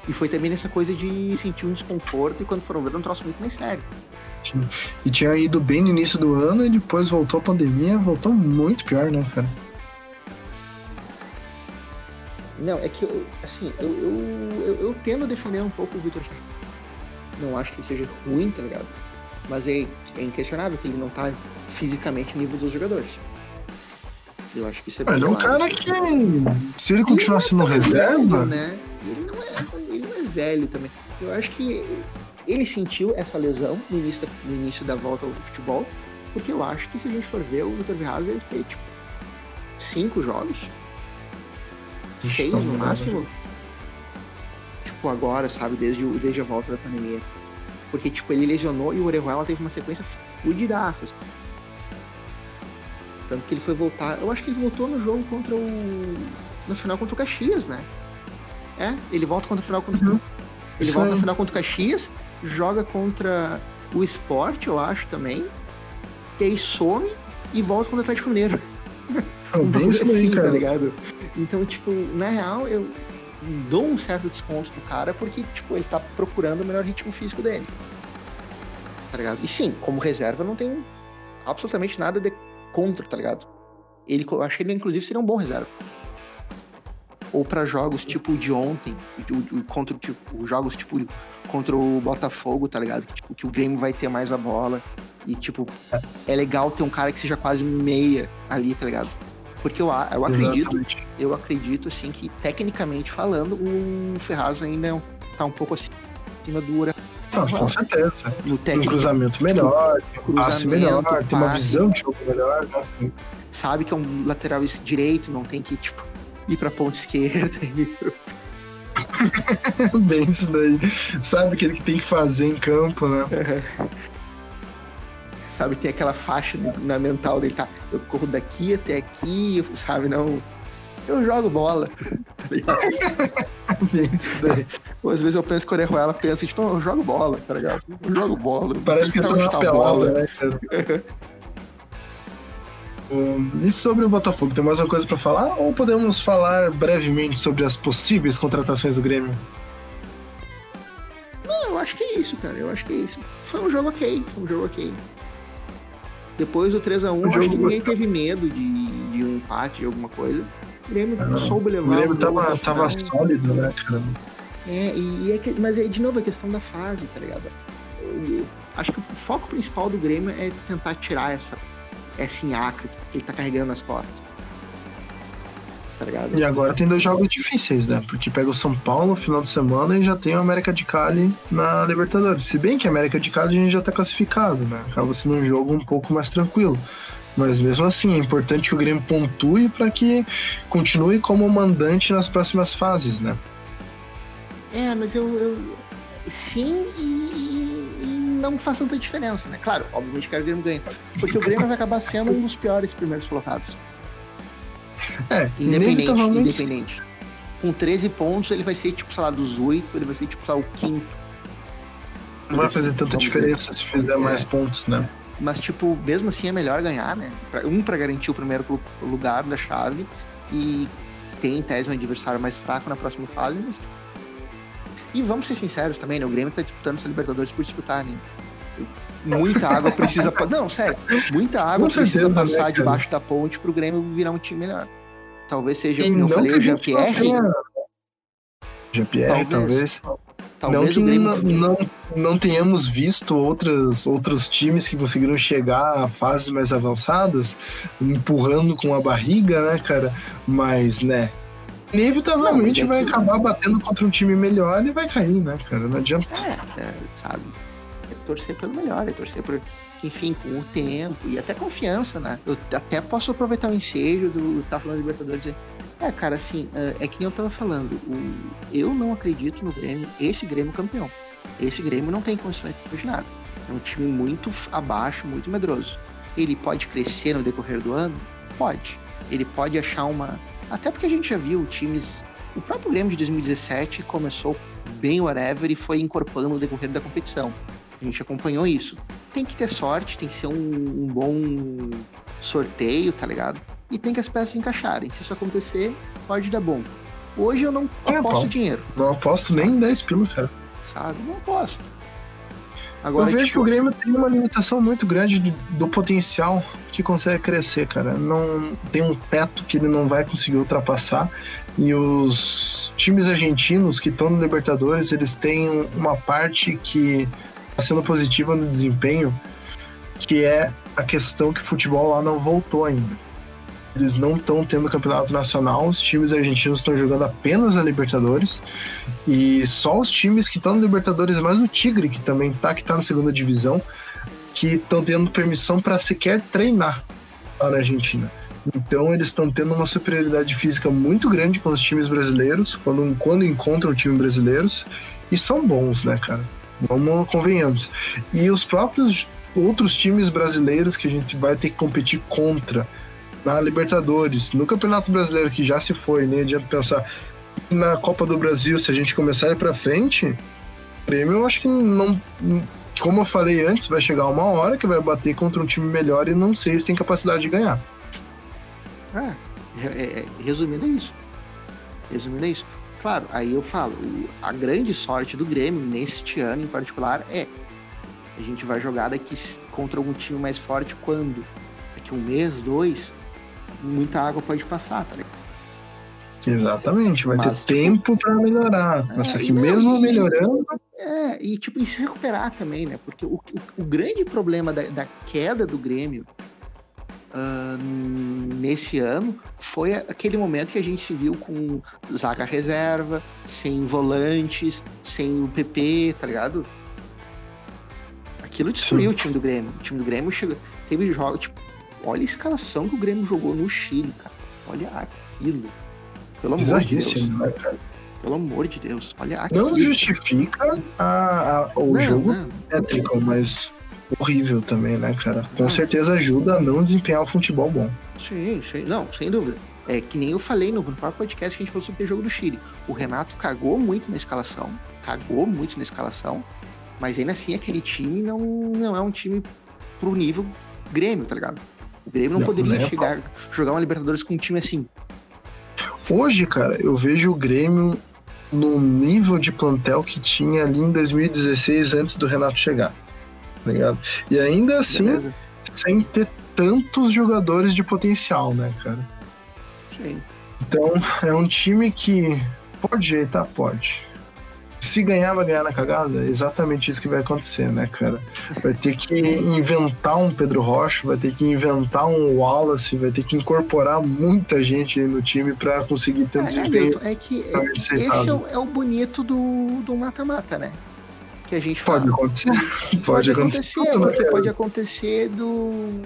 E foi também nessa coisa de sentir um desconforto e quando foram ver, um troço muito mais sério. Sim. E tinha ido bem no início do ano e depois voltou a pandemia, voltou muito pior, né, cara? Não, é que eu, assim, eu, eu, eu, eu tendo a defender um pouco o Vitor Não acho que ele seja ruim, tá ligado? Mas é, é inquestionável que ele não tá fisicamente no nível dos jogadores. Eu acho que isso é bem Ele é um cara que, se ele continuasse no é reserva. né? Ele não, é, ele não é velho também. Eu acho que ele sentiu essa lesão no início, da, no início da volta ao futebol, porque eu acho que se a gente for ver, o Vitor Ferraz deve ter, tipo, cinco jogos. Seis no máximo. Tipo, agora, sabe? Desde, desde a volta da pandemia. Porque, tipo, ele lesionou e o Orejuela teve uma sequência fudidaça. Assim. Tanto que ele foi voltar. Eu acho que ele voltou no jogo contra o. No final contra o Caxias, né? É, ele volta contra o final contra. Uhum. Ele volta no final contra o Caxias, joga contra o Sport, eu acho também. E aí some e volta contra o Atlético Mineiro. É (laughs) bem assim, aí, tá ligado? Então, tipo, na real, eu dou um certo desconto do cara porque, tipo, ele tá procurando o melhor ritmo físico dele. Tá ligado? E sim, como reserva não tem absolutamente nada de contra, tá ligado? Ele, eu acho que ele, inclusive, seria um bom reserva. Ou para jogos tipo o de ontem, contra tipo, jogos tipo contra o Botafogo, tá ligado? Que, tipo, que o Grêmio vai ter mais a bola. E, tipo, é legal ter um cara que seja quase meia ali, tá ligado? Porque eu, eu acredito, Exatamente. eu acredito, assim, que tecnicamente falando, o Ferraz ainda é tá um pouco acima do Ura. com certeza. No técnico, um cruzamento melhor, um passe melhor, passe, tem uma visão de jogo melhor. Né? Sabe que é um lateral direito, não tem que, tipo, ir pra ponta esquerda e pro... (laughs) Bem isso daí. Sabe o que ele tem que fazer em campo, né? Sabe? Tem aquela faixa na mental dele, tá? Eu corro daqui até aqui, sabe? Não. Eu jogo bola. (laughs) Tá (laughs) Isso daí. Às vezes eu penso que o Orejuela pensa, tipo, eu jogo bola, tá ligado? Eu jogo bola. Parece que eu tô pelada, bola. né, (laughs) e sobre o Botafogo, tem mais alguma coisa para falar? Ou podemos falar brevemente sobre as possíveis contratações do Grêmio? Não, eu acho que é isso, cara. Eu acho que é isso. Foi um jogo ok. Foi um jogo ok. Depois do 3x1, acho que ninguém teve medo de, de um empate, de alguma coisa. O Grêmio é, soube levar. O Grêmio o tava, tava sólido, né, cara? É, e é que, mas é de novo a questão da fase, tá ligado? Eu, acho que o foco principal do Grêmio é tentar tirar essa, essa nhaca que ele tá carregando nas costas tá ligado? E agora tem dois jogos difíceis, né? Porque pega o São Paulo no final de semana e já tem o América de Cali na Libertadores. Se bem que a América de Cali a gente já tá classificado, né? Acaba sendo um jogo um pouco mais tranquilo. Mas mesmo assim, é importante que o Grêmio pontue para que continue como mandante nas próximas fases, né? É, mas eu. eu... Sim e, e, não faz tanta diferença, né? Claro, obviamente que o Grêmio ganhe. Porque o Grêmio vai acabar sendo um dos piores primeiros colocados. É, independente, independente. Com 13 pontos, ele vai ser, tipo, sei lá, dos 8, ele vai ser, tipo, sei lá, o quinto. Não vai fazer tanta diferença se fizer é. mais pontos, né? Mas, tipo, mesmo assim é melhor ganhar, né? Um para garantir o primeiro lugar da chave e tem, em tese, um adversário mais fraco na próxima fase. Mas... E vamos ser sinceros também, né? O Grêmio tá disputando essa Libertadores por disputar, né? Muita (laughs) água precisa. Não, sério. Muita água precisa passar debaixo da ponte pro Grêmio virar um time melhor. Talvez seja, como eu falei, o Jean-Pierre. Jean-Pierre, talvez. talvez. não que não, não, não tenhamos visto outras, outros times que conseguiram chegar a fases mais avançadas, empurrando com a barriga, né, cara? Mas, né, inevitavelmente não, vai acabar batendo contra um time melhor e vai cair, né, cara? Não adianta. É, é, sabe? é torcer pelo melhor, é torcer por, enfim, com o tempo e até confiança, né? Eu até posso aproveitar o ensejo do tá falando Libertadores e dizer, é, cara, assim, é, é que nem eu tava falando, o, eu não acredito no Grêmio, esse Grêmio campeão. Esse Grêmio não tem condições de nada. É um time muito abaixo, muito medroso. Ele pode crescer no decorrer do ano? Pode. Ele pode achar uma. Até porque a gente já viu times. O próprio Grêmio de 2017 começou bem whatever e foi incorporando no decorrer da competição. A gente acompanhou isso. Tem que ter sorte, tem que ser um, um bom sorteio, tá ligado? E tem que as peças encaixarem. Se isso acontecer, pode dar bom. Hoje eu não é, aposto dinheiro. Não aposto nem em 10 pila, cara. Sabe? Não aposto. Agora, eu vejo tipo... que o Grêmio tem uma limitação muito grande de, do potencial que consegue crescer, cara. Não tem um teto que ele não vai conseguir ultrapassar. E os times argentinos que estão no Libertadores, eles têm uma parte que sendo positiva no desempenho, que é a questão que o futebol lá não voltou ainda. Eles não estão tendo campeonato nacional, os times argentinos estão jogando apenas a Libertadores. E só os times que estão no Libertadores, mais o Tigre, que também tá, que tá na segunda divisão, que estão tendo permissão para sequer treinar lá na Argentina. Então eles estão tendo uma superioridade física muito grande com os times brasileiros, quando, quando encontram times brasileiros, e são bons, né, cara? Vamos, convenhamos. E os próprios outros times brasileiros que a gente vai ter que competir contra na Libertadores, no Campeonato Brasileiro que já se foi, nem adianta pensar na Copa do Brasil, se a gente começar a ir pra frente, o Grêmio eu acho que não. Como eu falei antes, vai chegar uma hora que vai bater contra um time melhor e não sei se tem capacidade de ganhar. É, é, é resumindo é isso. Resumindo é isso. Claro, aí eu falo, a grande sorte do Grêmio neste ano em particular é a gente vai jogar daqui contra algum time mais forte quando? Daqui um mês, dois, muita água pode passar, tá ligado? Exatamente, vai Mas, ter tipo, tempo para melhorar. É, Só que mesmo e, melhorando. É, e tipo, e se recuperar também, né? Porque o, o, o grande problema da, da, queda do Grêmio uh, nesse ano foi aquele momento que a gente se viu com zaga reserva, sem volantes, sem o PP, tá ligado? Aquilo destruiu Sim. o time do Grêmio. O time do Grêmio chegou, teve jogos, tipo, olha a escalação que o Grêmio jogou no Chile, cara. Olha aquilo. Pelo amor de Deus. Né, cara? Pelo amor de Deus, olha aquilo. Não justifica a, a o não, jogo tétrico, mas horrível também, né, cara? Com certeza ajuda a não desempenhar o futebol bom. Sim, sim, não, sem dúvida. É que nem eu falei no, próprio podcast que a gente falou sobre o jogo do Chile. O Renato cagou muito na escalação, cagou muito na escalação, mas ainda assim aquele time não, não é um time pro nível Grêmio, tá ligado? O Grêmio não, não poderia chegar, jogar uma Libertadores com um time assim. Hoje, cara, eu vejo o Grêmio no nível de plantel que tinha ali em 2016, antes do Renato chegar. Tá ligado? E ainda assim, Beleza. sem ter tantos jogadores de potencial, né, cara? Sim. Então, é um time que pode jeitar, pode se ganhar, vai ganhar na cagada. É exatamente isso que vai acontecer, né, cara? Vai ter que inventar um Pedro Rocha, vai ter que inventar um Wallace, vai ter que incorporar muita gente no time para conseguir ter um é, desempenho. É, que esse é o, é o, bonito do, do mata-mata, né? Que a gente fala. Pode acontecer. Pode, (laughs) pode acontecer. acontecer né, pode acontecer do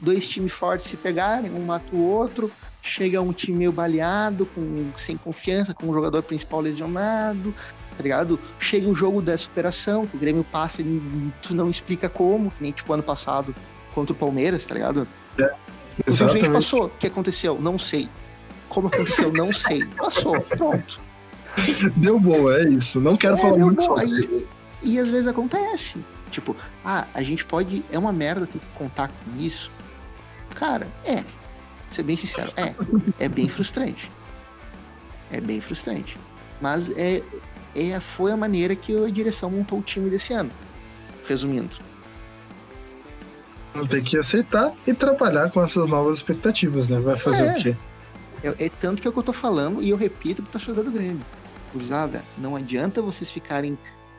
dois times fortes se pegarem, um mata o outro chega um time meio baleado, com, sem confiança, com o jogador principal lesionado, tá ligado? Chega um jogo da superação, que o Grêmio passa e tu não explica como, que nem tipo ano passado contra o Palmeiras, tá ligado? É, exatamente. passou. O que aconteceu? Não sei. Como aconteceu? Não sei. Passou, pronto. Deu bom, é isso. Não quero é, falar muito sobre isso. E, às vezes acontece. Tipo, ah, a gente pode. É uma merda ter que contar com isso. Cara, é. Ser bem sincero, é. É bem frustrante. É bem frustrante. Mas é, é, foi a maneira que a direção montou o time desse ano. Resumindo. Tem que aceitar e trabalhar com essas novas expectativas, né? Vai fazer é. o quê? É, é, tanto que é o que eu tô falando e eu repito pro torcedor do Grêmio. Cruzada, não adianta vocês ficarem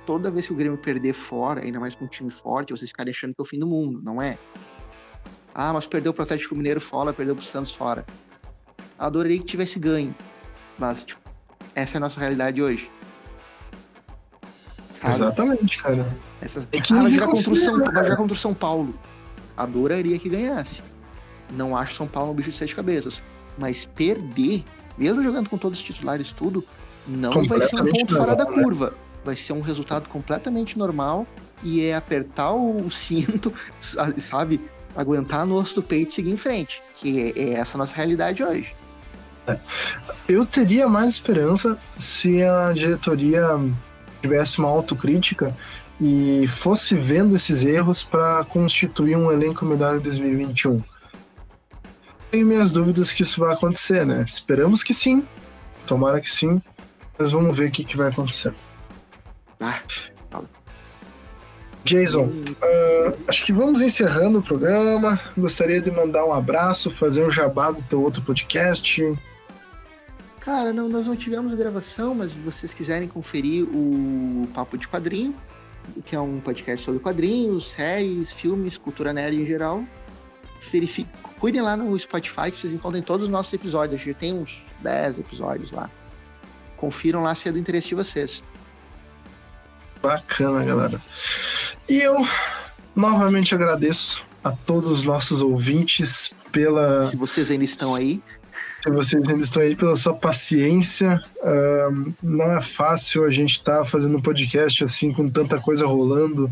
toda vez que o Grêmio perder fora, ainda mais com um time forte, vocês ficarem achando que é o fim do mundo, não é? Ah, mas perdeu pro Atlético Mineiro fora, perdeu pro Santos fora. Adoraria que tivesse ganho. Mas, tipo, essa é a nossa realidade hoje Sabe? Exatamente, cara. Essa... É que ah, vai, jogar contra o São... vai jogar contra o São Paulo. Adoraria que ganhasse. Não acho São Paulo um bicho de sete cabeças. Mas perder, mesmo jogando com todos os titulares tudo, não vai ser um ponto fora da né? curva. Vai ser um resultado completamente normal e é apertar o cinto, (laughs) sabe? Aguentar no osso do peito e seguir em frente. Que é, é essa nossa realidade hoje. É. Eu teria mais esperança se a diretoria tivesse uma autocrítica e fosse vendo esses erros para constituir um elenco melhor em 2021. Tenho minhas dúvidas que isso vai acontecer, né? Esperamos que sim, tomara que sim, mas vamos ver o que, que vai acontecer. Ah, Jason, uh, acho que vamos encerrando o programa. Gostaria de mandar um abraço, fazer um jabá do teu outro podcast. Cara, não, nós não tivemos gravação, mas se vocês quiserem conferir o Papo de Quadrinho, que é um podcast sobre quadrinhos, séries, filmes, cultura nerd em geral, verifique, cuidem lá no Spotify que vocês encontrem todos os nossos episódios. A gente tem uns 10 episódios lá. Confiram lá se é do interesse de vocês. Bacana, galera. E eu novamente agradeço a todos os nossos ouvintes pela. Se vocês ainda estão aí. Se vocês ainda estão aí pela sua paciência. Não é fácil a gente estar tá fazendo um podcast assim com tanta coisa rolando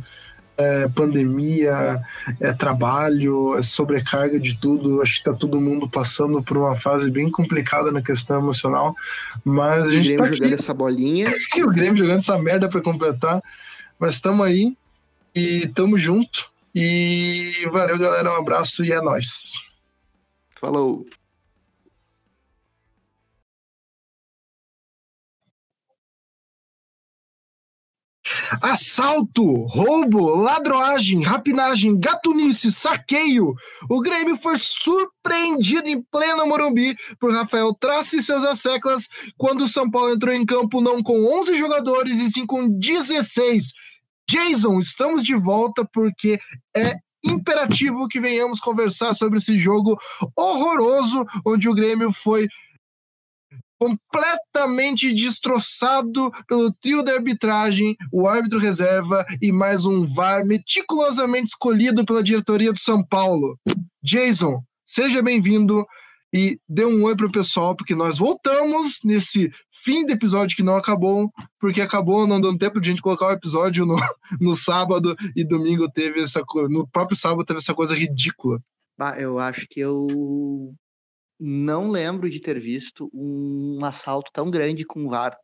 é pandemia, é trabalho, é sobrecarga de tudo. Acho que tá todo mundo passando por uma fase bem complicada na questão emocional. Mas a gente o Grêmio tá jogando essa bolinha. (laughs) o Grêmio jogando essa merda para completar. Mas estamos aí e estamos junto. E valeu, galera. Um abraço e é nóis. Falou. Assalto, roubo, ladroagem, rapinagem, gatunice, saqueio. O Grêmio foi surpreendido em pleno Morumbi por Rafael Trace e seus asseclas quando o São Paulo entrou em campo não com 11 jogadores e sim com 16. Jason, estamos de volta porque é imperativo que venhamos conversar sobre esse jogo horroroso onde o Grêmio foi completamente destroçado pelo trio da arbitragem, o árbitro reserva e mais um VAR meticulosamente escolhido pela diretoria do São Paulo. Jason, seja bem-vindo e dê um oi pro pessoal, porque nós voltamos nesse fim do episódio que não acabou, porque acabou não dando tempo de a gente colocar o episódio no, (laughs) no sábado e domingo teve essa coisa, no próprio sábado teve essa coisa ridícula. Ah, eu acho que eu não lembro de ter visto um assalto tão grande com VAR.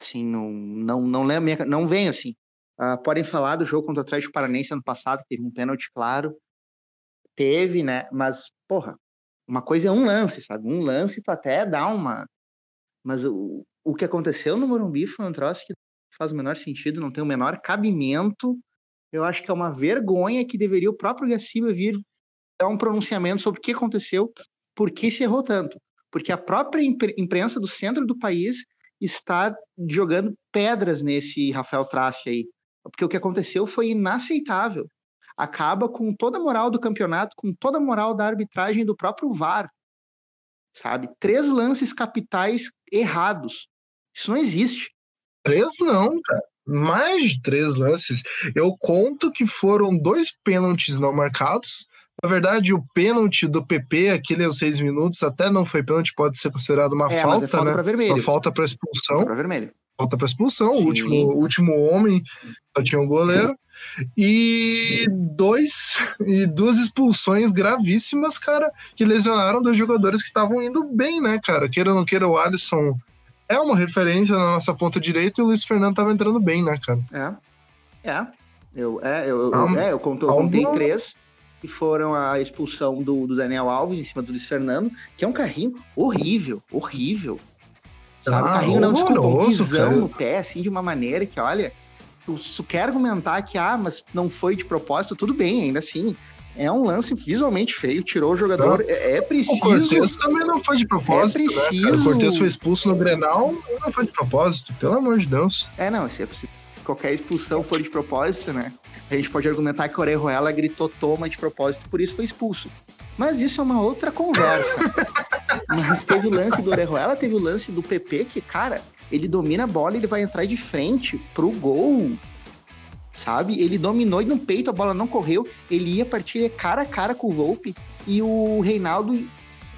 Assim, não, não, não lembro, não vem assim. Uh, podem falar do jogo contra o Atlético Paranense ano passado, que teve um pênalti claro. Teve, né? Mas, porra, uma coisa é um lance, sabe? Um lance tu até dá uma. Mas o, o que aconteceu no Morumbi foi um troço que faz o menor sentido, não tem o menor cabimento. Eu acho que é uma vergonha que deveria o próprio Gaciba vir dar um pronunciamento sobre o que aconteceu, por que se errou tanto. Porque a própria imprensa do centro do país está jogando pedras nesse Rafael Trace aí. Porque o que aconteceu foi inaceitável. Acaba com toda a moral do campeonato, com toda a moral da arbitragem do próprio VAR. Sabe? Três lances capitais errados. Isso não existe. Três não, cara. Mais de três lances. Eu conto que foram dois pênaltis não marcados na verdade, o pênalti do PP, aquele aos seis minutos, até não foi pênalti, pode ser considerado uma é, falta, é falta né? vermelho. Uma falta para expulsão. Para vermelho. Falta para expulsão. O último, último homem só tinha um goleiro. E dois e duas expulsões gravíssimas, cara, que lesionaram dois jogadores que estavam indo bem, né, cara? Queira ou não queira, o Alisson é uma referência na nossa ponta direita e o Luiz Fernando tava entrando bem, né, cara? É. É. Eu, é, eu, eu, é, eu, conto, eu contei três que foram a expulsão do, do, Daniel Alves em cima do Luiz Fernando, que é um carrinho horrível, horrível. Sabe? Ah, carrinho não, desculpa, um pisão no pé, assim, de uma maneira que, olha, tu, quer argumentar que, ah, mas não foi de propósito, tudo bem, ainda assim. É um lance visualmente feio, tirou o jogador. É, é, preciso. O Cortez também não foi de propósito. É preciso. Né, o Cortez foi expulso no Grenal, não foi de propósito, pelo amor de Deus. É, não, se qualquer expulsão for de propósito, né? A gente pode argumentar que o Orejuela gritou toma de propósito, por isso foi expulso. Mas isso é uma outra conversa. (laughs) Mas teve o lance do Orejuela, teve o lance do PP, que, cara, ele domina a bola, ele vai entrar de frente pro gol. Sabe? Ele dominou e no peito, a bola não correu. Ele ia partir cara a cara com o Volpe e o Reinaldo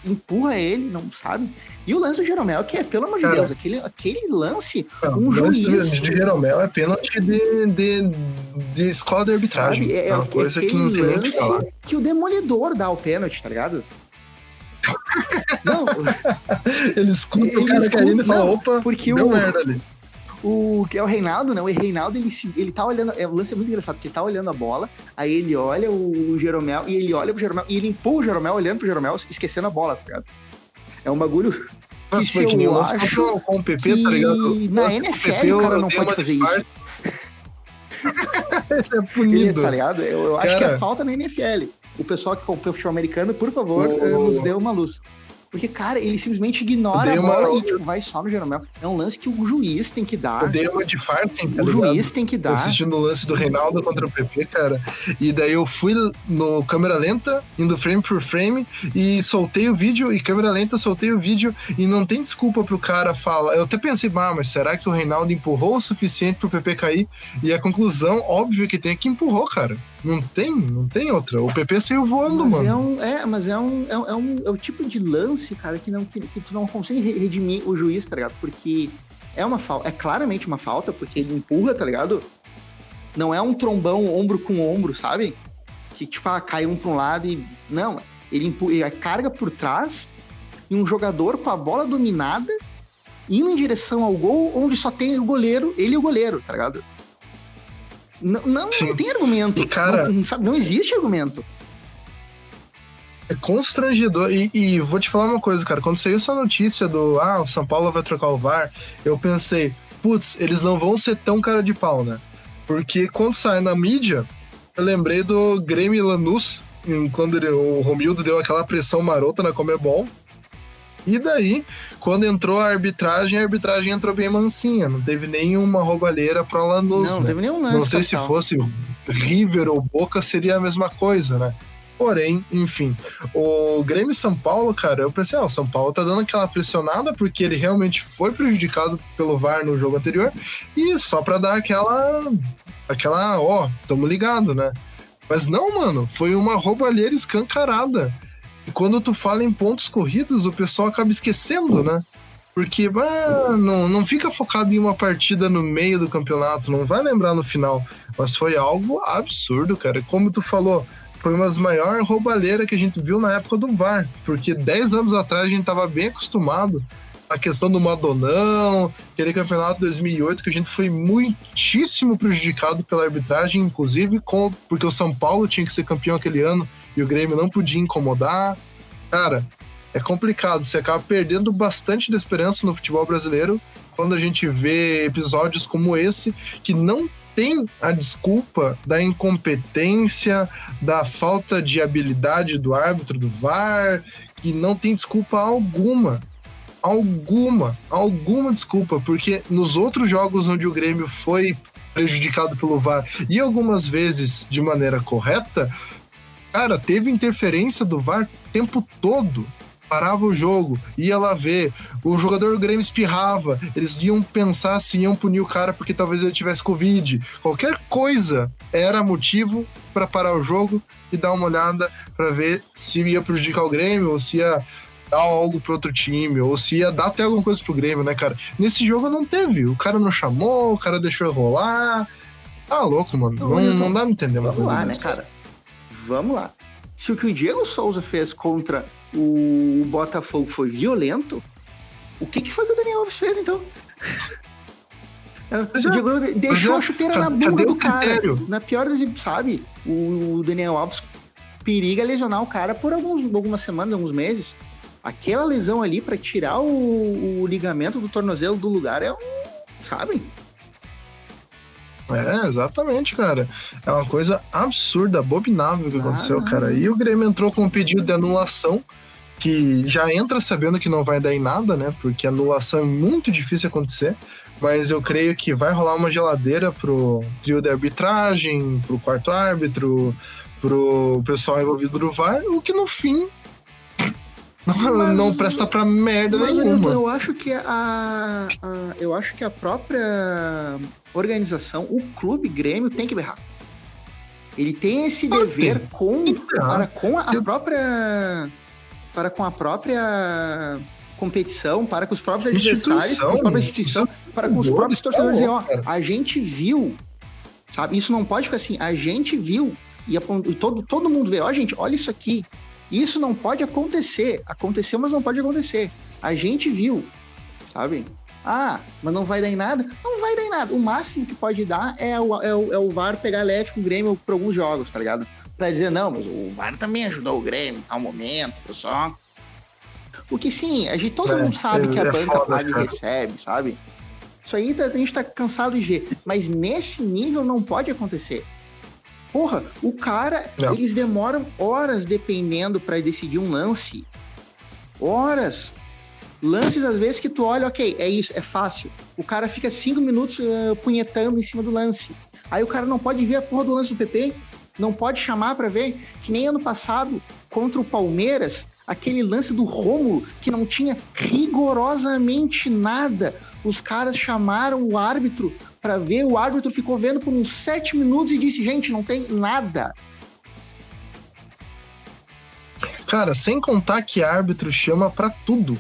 empurra ele, não sabe? E o lance do Jeromel, que é, pelo amor de Deus, aquele, aquele lance, não, um juiz... O de Jeromel é pênalti de, de, de escola de arbitragem. Sabe? É, é uma coisa que não tem nem que falar. que o Demolidor dá o pênalti, tá ligado? não. (laughs) Ele escuta ele o cara escuta, caindo e fala, opa, porque o, merda ali o que é o Reinaldo, não, o Reinaldo, ele, ele tá olhando, é, o lance é muito engraçado, porque ele tá olhando a bola, aí ele olha o, o Jeromel, e ele olha pro Jeromel, e ele empurra o Jeromel olhando pro Jeromel, esquecendo a bola, tá ligado? É um bagulho que Nossa, se eu acho com o PP, tá ligado? Na NFL o cara não pode fazer isso. (laughs) é punido. Tá ligado? Eu, eu acho que é falta na NFL. O pessoal que comprou o futebol americano, por favor, oh. nos dê uma luz. Porque, cara, ele simplesmente ignora a bola e tipo, vai só no Jeromel. É um lance que o juiz tem que dar. Eu dei uma de farsa, tá O juiz tem que dar. assistindo o lance do Reinaldo contra o PP, cara. E daí eu fui no câmera lenta, indo frame por frame, e soltei o vídeo, e câmera lenta, soltei o vídeo, e não tem desculpa pro cara falar. Eu até pensei, ah, mas será que o Reinaldo empurrou o suficiente pro PP cair? E a conclusão, óbvio que tem, é que empurrou, cara. Não tem, não tem outra. O PP saiu voando, mas mano. É, um, é, mas é um, é, é, um, é o tipo de lance, cara, que, não, que, que tu não consegue redimir o juiz, tá ligado? Porque é uma falta, é claramente uma falta, porque ele empurra, tá ligado? Não é um trombão ombro com ombro, sabe? Que, tipo, ah, cai um pra um lado e. Não, ele, empurra, ele carga por trás e um jogador com a bola dominada indo em direção ao gol, onde só tem o goleiro, ele e o goleiro, tá ligado? Não, não, não tem argumento. E, cara, não, sabe, não existe argumento. É constrangedor. E, e, vou te falar uma coisa, cara. Quando saiu essa notícia do ah, o São Paulo vai trocar o VAR, eu pensei, putz, eles não vão ser tão cara de pau, né? Porque quando sai na mídia, eu lembrei do Grêmio Lanús, quando ele, o Romildo deu aquela pressão marota na Comebol. E daí, quando entrou a arbitragem, a arbitragem entrou bem mansinha, não teve nenhuma roubalheira pro Lanús. Não, né? teve nenhum lance. Não sei se fosse River ou Boca, seria a mesma coisa, né? Porém, enfim, o Grêmio São Paulo, cara, eu pensei, ó, o São Paulo tá dando aquela pressionada porque ele realmente foi prejudicado pelo VAR no jogo anterior e só pra dar aquela, aquela, ó, tamo ligado, né? Mas não, mano, foi uma roubalheira escancarada. E quando tu fala em pontos corridos, o pessoal acaba esquecendo, né? Porque ah, não, não fica focado em uma partida no meio do campeonato, não vai lembrar no final. Mas foi algo absurdo, cara. Como tu falou, foi uma das maiores roubalheiras que a gente viu na época do VAR. Porque 10 anos atrás a gente tava bem acostumado a questão do Madonão, aquele campeonato 2008 que a gente foi muitíssimo prejudicado pela arbitragem, inclusive com, porque o São Paulo tinha que ser campeão aquele ano e o Grêmio não podia incomodar. Cara, é complicado. Você acaba perdendo bastante da esperança no futebol brasileiro quando a gente vê episódios como esse que não tem a desculpa da incompetência, da falta de habilidade do árbitro do VAR, que não tem desculpa alguma. Alguma, alguma desculpa, porque nos outros jogos onde o Grêmio foi prejudicado pelo VAR e algumas vezes de maneira correta, Cara, teve interferência do VAR o tempo todo. Parava o jogo, ia lá ver. O jogador do Grêmio espirrava. Eles iam pensar se iam punir o cara porque talvez ele tivesse Covid. Qualquer coisa era motivo para parar o jogo e dar uma olhada para ver se ia prejudicar o Grêmio ou se ia dar algo para outro time, ou se ia dar até alguma coisa pro Grêmio, né, cara? Nesse jogo não teve. O cara não chamou, o cara deixou rolar. Tá louco, mano. Não, não, não dá pra entender. Vamos lá, né, cara? Vamos lá. Se o que o Diego Souza fez contra o Botafogo foi violento, o que, que foi que o Daniel Alves fez, então? (laughs) o Diego deixou a chuteira na bunda do cara. Na pior das, sabe? O Daniel Alves periga lesionar o cara por alguns, algumas semanas, alguns meses. Aquela lesão ali para tirar o, o, ligamento do tornozelo do lugar é um. Sabe? É, exatamente, cara. É uma coisa absurda, abominável que ah, aconteceu, cara. E o Grêmio entrou com um pedido de anulação, que já entra sabendo que não vai dar em nada, né? Porque anulação é muito difícil acontecer. Mas eu creio que vai rolar uma geladeira pro trio de arbitragem, pro quarto árbitro, pro pessoal envolvido no VAR, o que no fim Não, mas, não presta pra merda mas nenhuma. Eu, eu acho que a, a, eu acho que a própria organização, o clube Grêmio tem que berrar. Ele tem esse dever tem. com para com a, a própria para com a própria competição, para com os próprios adversários, com a própria instituição, para com os próprios torcedores dizer, ó, a gente viu, sabe? Isso não pode ficar assim, a gente viu e, a, e todo, todo mundo vê, ó, gente, olha isso aqui. Isso não pode acontecer. Aconteceu, mas não pode acontecer. A gente viu, sabe? Ah, mas não vai dar em nada? Não vai dar em nada. O máximo que pode dar é o, é o, é o VAR pegar leve com o Grêmio por alguns jogos, tá ligado? Pra dizer, não, mas o VAR também ajudou o Grêmio em tal momento, só. Porque sim, a gente, todo é, mundo sabe é, que a é banca foda, paga e recebe, sabe? Isso aí a gente tá cansado de ver. Mas nesse nível não pode acontecer. Porra, o cara, não. eles demoram horas dependendo para decidir um lance. Horas. Lances, às vezes, que tu olha, ok, é isso, é fácil. O cara fica cinco minutos uh, punhetando em cima do lance. Aí o cara não pode ver a porra do lance do PP, não pode chamar para ver, que nem ano passado, contra o Palmeiras, aquele lance do Rômulo, que não tinha rigorosamente nada. Os caras chamaram o árbitro para ver, o árbitro ficou vendo por uns sete minutos e disse: gente, não tem nada. Cara, sem contar que árbitro chama para tudo.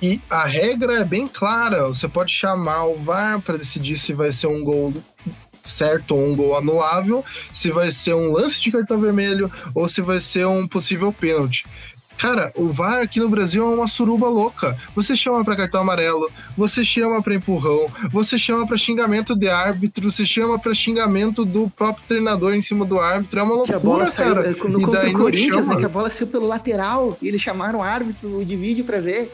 E a regra é bem clara. Você pode chamar o VAR para decidir se vai ser um gol certo ou um gol anulável, se vai ser um lance de cartão vermelho ou se vai ser um possível pênalti. Cara, o VAR aqui no Brasil é uma suruba louca. Você chama para cartão amarelo, você chama para empurrão, você chama para xingamento de árbitro, você chama para xingamento do próprio treinador em cima do árbitro. É uma loucura, que a bola saiu, cara. No, e daí o Corinthians, né, que a bola saiu pelo lateral e eles chamaram o árbitro de vídeo para ver.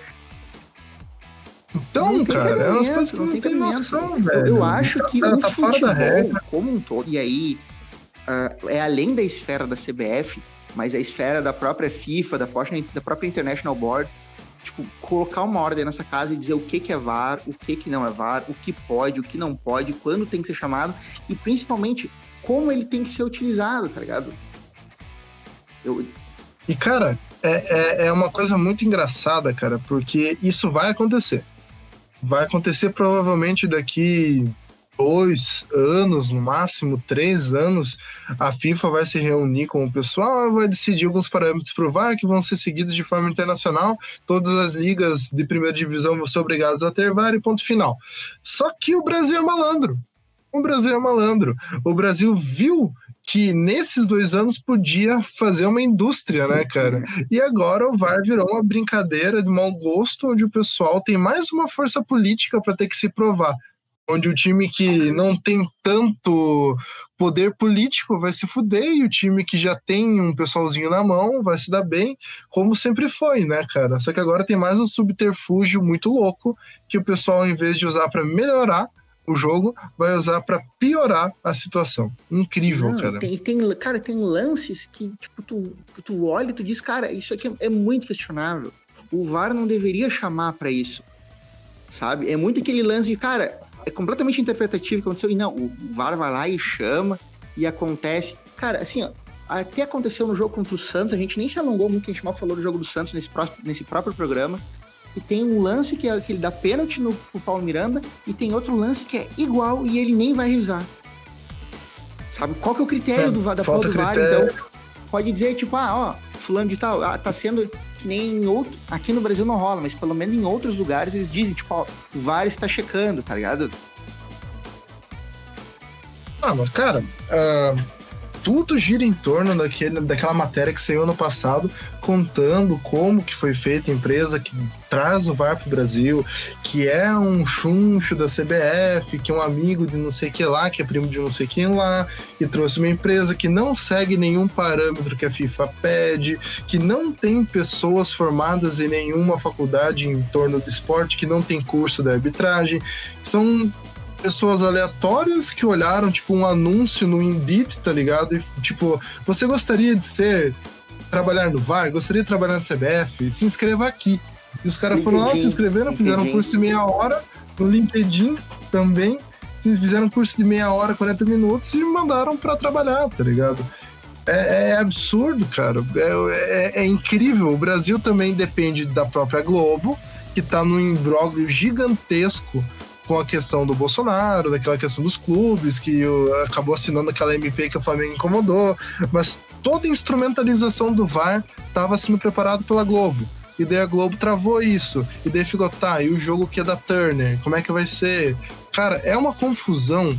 Então, cara, é umas coisas que não, não tem noção, velho. Eu acho tá, que tá, o tá futebol como um todo, e aí uh, é além da esfera da CBF, mas a esfera da própria FIFA, da própria, da própria International Board, tipo, colocar uma ordem nessa casa e dizer o que, que é VAR, o que, que não é VAR, o que pode, o que não pode, quando tem que ser chamado e principalmente como ele tem que ser utilizado, tá ligado? Eu... E, cara, é, é, é uma coisa muito engraçada, cara, porque isso vai acontecer. Vai acontecer provavelmente daqui dois anos, no máximo três anos, a FIFA vai se reunir com o pessoal e vai decidir alguns parâmetros para o VAR que vão ser seguidos de forma internacional. Todas as ligas de primeira divisão vão ser obrigadas a ter VAR e ponto final. Só que o Brasil é malandro. O Brasil é malandro. O Brasil viu que nesses dois anos podia fazer uma indústria, né, cara? E agora o VAR virou uma brincadeira de mau gosto, onde o pessoal tem mais uma força política para ter que se provar onde o time que não tem tanto poder político vai se fuder e o time que já tem um pessoalzinho na mão vai se dar bem, como sempre foi, né, cara? Só que agora tem mais um subterfúgio muito louco que o pessoal, em vez de usar para melhorar o jogo, vai usar para piorar a situação. Incrível, não, cara. Tem, tem, cara, tem lances que, tipo, tu, tu olha e tu diz, cara, isso aqui é, muito questionável. O VAR não deveria chamar para isso sabe? É muito aquele lance de, cara, é completamente interpretativo o que aconteceu. E não, o VAR vai lá e chama e acontece. Cara, assim, ó, até aconteceu no jogo contra o Santos, a gente nem se alongou muito, a gente mal falou do jogo do Santos nesse, próximo, nesse próprio programa. E tem um lance que, é, que ele dá pênalti no pro Paulo Miranda, e tem outro lance que é igual e ele nem vai revisar. Sabe? Qual que é o critério é, do, da porra do VAR? Então, pode dizer, tipo, ah, ó, fulano de tal, ah, tá sendo que nem em outro. Aqui no Brasil não rola, mas pelo menos em outros lugares eles dizem, tipo, ó, o VAR está checando, tá ligado? Ah, mas cara, uh, tudo gira em torno daquele, daquela matéria que saiu ano passado, contando como que foi feita a empresa que traz o VAR para o Brasil, que é um chuncho da CBF, que é um amigo de não sei que lá, que é primo de não sei quem lá, e trouxe uma empresa que não segue nenhum parâmetro que a FIFA pede, que não tem pessoas formadas em nenhuma faculdade em torno do esporte, que não tem curso de arbitragem. São pessoas aleatórias que olharam, tipo, um anúncio no Indeed, tá ligado? E, tipo, você gostaria de ser, trabalhar no VAR? Gostaria de trabalhar na CBF? Se inscreva aqui. E os caras foram lá, se inscreveram, fizeram um curso de meia hora, no LinkedIn também, fizeram um curso de meia hora, 40 minutos e mandaram para trabalhar, tá ligado? É, é absurdo, cara. É, é, é, incrível. O Brasil também depende da própria Globo, que tá num imbróglio gigantesco com a questão do Bolsonaro, daquela questão dos clubes, que acabou assinando aquela MP que o Flamengo incomodou, mas toda a instrumentalização do VAR estava sendo preparado pela Globo. E daí a Globo travou isso. E daí ficou, tá, e o jogo que é da Turner? Como é que vai ser? Cara, é uma confusão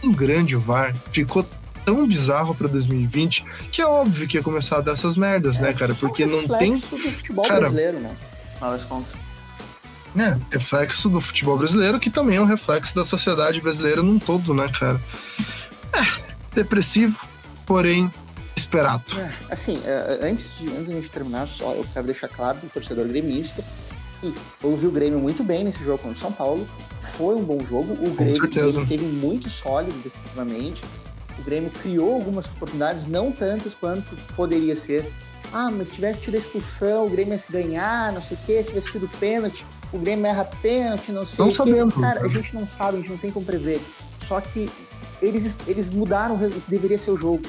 tão grande o VAR. Ficou tão bizarro para 2020 que é óbvio que ia começar a dar essas merdas, né, é, né, cara? Porque não tem. do futebol cara, brasileiro, né? Afinal contas. É, reflexo do futebol brasileiro, que também é um reflexo da sociedade brasileira num todo, né, cara? É, depressivo, porém esperado. É, assim, é, antes de, antes de a gente terminar, só eu quero deixar claro pro torcedor gremista que ouvi o Grêmio muito bem nesse jogo contra o São Paulo. Foi um bom jogo. O Grêmio teve muito sólido defensivamente. O Grêmio criou algumas oportunidades, não tantas quanto poderia ser. Ah, mas se tivesse tido a expulsão, o Grêmio ia se ganhar, não sei o quê. Se tivesse tido pênalti, o Grêmio erra pênalti, não sei não o quê. Sabemos, cara, a gente não sabe, a gente não tem como prever. Só que eles, eles mudaram o que deveria ser o jogo.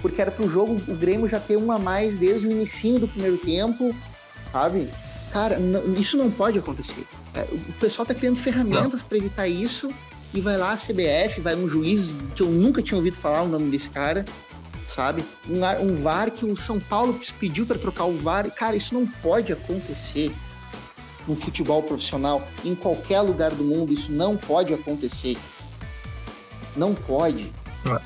Porque era pro jogo o Grêmio já ter uma a mais desde o início do primeiro tempo, sabe? Cara, não, isso não pode acontecer. É, o pessoal tá criando ferramentas para evitar isso e vai lá a CBF, vai um juiz que eu nunca tinha ouvido falar o nome desse cara, sabe? Um, um VAR que o São Paulo pediu para trocar o VAR. Cara, isso não pode acontecer no futebol profissional, em qualquer lugar do mundo, isso não pode acontecer. Não pode. É.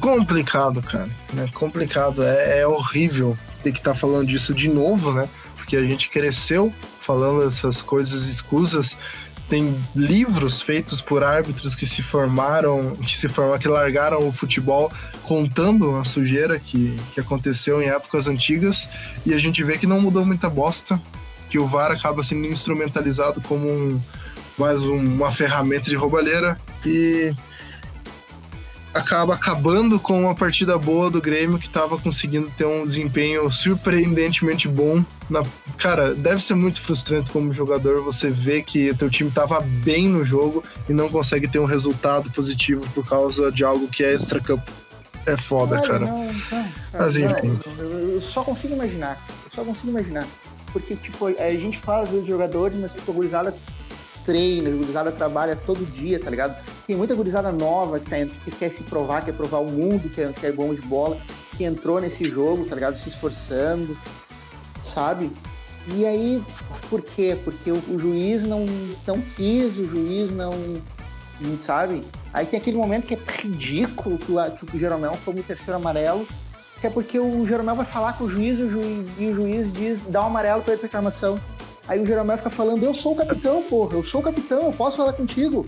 Complicado, cara. É complicado. É, é horrível ter que estar tá falando disso de novo, né? Porque a gente cresceu falando essas coisas escusas tem livros feitos por árbitros que se formaram, que se formaram, que largaram o futebol contando a sujeira que, que aconteceu em épocas antigas e a gente vê que não mudou muita bosta, que o VAR acaba sendo instrumentalizado como um, mais um, uma ferramenta de roubalheira e acaba acabando com uma partida boa do Grêmio que estava conseguindo ter um desempenho surpreendentemente bom. Na... Cara, deve ser muito frustrante como jogador você ver que teu time estava bem no jogo e não consegue ter um resultado positivo por causa de algo que é extra-campo. É foda, cara. Não, não, Mas enfim. eu só consigo imaginar. Eu só consigo imaginar. Porque, tipo, a gente fala dos jogadores, mas a gurizada treina, a gurizada trabalha todo dia, tá ligado? Tem muita gurizada nova que, tá, que quer se provar, quer provar o mundo, que é, que é bom de bola, que entrou nesse jogo, tá ligado? Se esforçando, sabe? E aí, por quê? Porque o, o juiz não, não quis, o juiz não, sabe? Aí tem aquele momento que é ridículo que o, que o Jeromel toma o terceiro amarelo, que é porque o Jeromel vai falar com o juiz, o juiz e o juiz diz, dá um amarelo para ele reclamação. Aí o Jeromel fica falando, eu sou o capitão, porra, eu sou o capitão, eu posso falar contigo.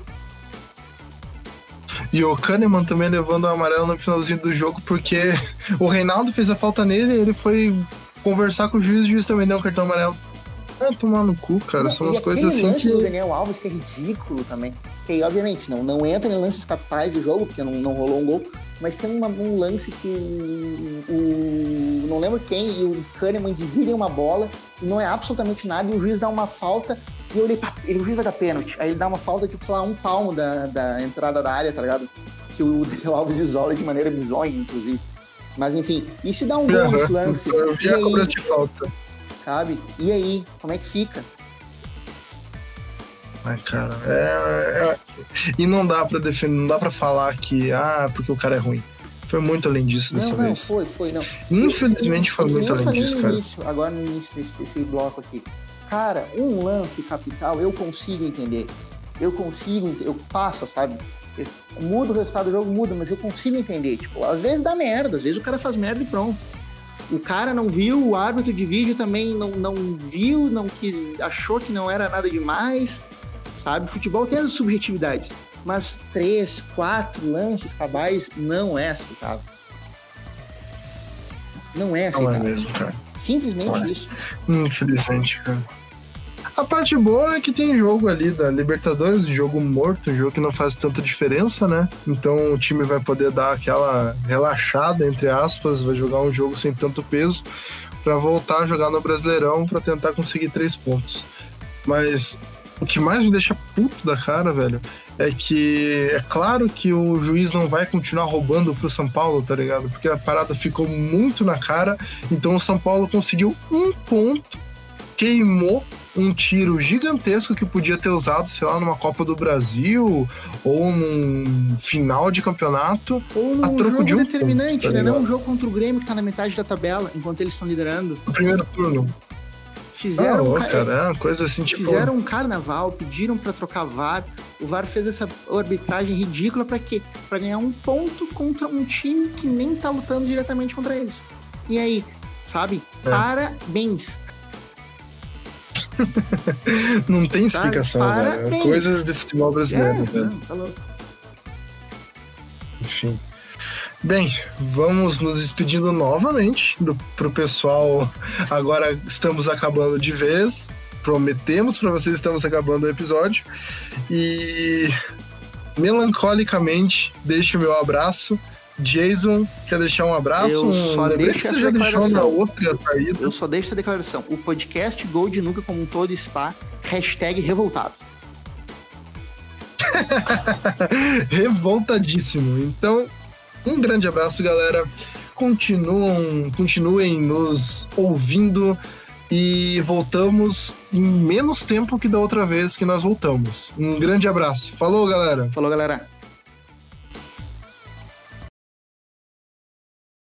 E o Kahneman também levando o amarelo no finalzinho do jogo, porque o Reinaldo fez a falta nele ele foi conversar com o juiz e o juiz também deu um cartão amarelo. É tomar no cu, cara. Não, São umas coisas assim. que. do Daniel Alves que é ridículo também. Que obviamente não, não entra em lances capitais do jogo, porque não, não rolou um gol. Mas tem uma, um lance que o, Não lembro quem, e o Kahneman dividem uma bola, e não é absolutamente nada, e o juiz dá uma falta, e eu olhei, pá, ele, o juiz vai dar pênalti. Aí ele dá uma falta, tipo, sei lá, um palmo da, da entrada da área, tá ligado? Que o (laughs) Daniel Alves isola de maneira bizonha, inclusive. Mas enfim, e se dá um gol nesse lance? Eu vi a cobrança de falta. Sabe? E aí, como é que fica? Ai, cara, é, é, E não dá pra defender, não dá pra falar que, ah, porque o cara é ruim. Foi muito além disso dessa não, não, vez. Foi, foi, não. Infelizmente foi eu, muito além disso, cara. Início, agora no início desse, desse bloco aqui. Cara, um lance capital eu consigo entender. Eu consigo, eu passo, sabe? Eu, muda o resultado do jogo, muda, mas eu consigo entender. Tipo, às vezes dá merda, às vezes o cara faz merda e pronto. O cara não viu, o árbitro de vídeo também não, não viu, não quis, achou que não era nada demais, sabe? Futebol tem as subjetividades, mas três, quatro lances cabais não é aceitável. Não é aceitável. Não é mesmo, cara. Simplesmente é. isso. Infelizmente, cara. A parte boa é que tem jogo ali da Libertadores, jogo morto, jogo que não faz tanta diferença, né? Então o time vai poder dar aquela relaxada, entre aspas, vai jogar um jogo sem tanto peso para voltar a jogar no Brasileirão para tentar conseguir três pontos. Mas o que mais me deixa puto da cara, velho, é que é claro que o juiz não vai continuar roubando pro São Paulo, tá ligado? Porque a parada ficou muito na cara, então o São Paulo conseguiu um ponto, queimou um tiro gigantesco que podia ter usado, sei lá, numa Copa do Brasil ou num final de campeonato. Ou num jogo de um determinante, ponto, tá né? Não um jogo contra o Grêmio que tá na metade da tabela, enquanto eles estão liderando. No primeiro turno. Fizeram, ah, cara, é coisa assim, tipo... fizeram um carnaval, pediram para trocar VAR. O VAR fez essa arbitragem ridícula para quê? Para ganhar um ponto contra um time que nem tá lutando diretamente contra eles. E aí, sabe? É. Parabéns. (laughs) não tem explicação, velho. Coisas de futebol brasileiro, é, velho. Tá louco. Enfim. Bem, vamos nos despedindo novamente do, pro pessoal. Agora estamos acabando de vez. Prometemos para vocês estamos acabando o episódio. E melancolicamente deixo o meu abraço. Jason, quer deixar um abraço? Eu só um... deixo essa já deixou na outra saída. Eu só deixo essa declaração. O podcast Gold Nunca como um todo está hashtag revoltado. (laughs) Revoltadíssimo. Então, um grande abraço, galera. Continuam, continuem nos ouvindo e voltamos em menos tempo que da outra vez que nós voltamos. Um grande abraço. Falou, galera. Falou, galera.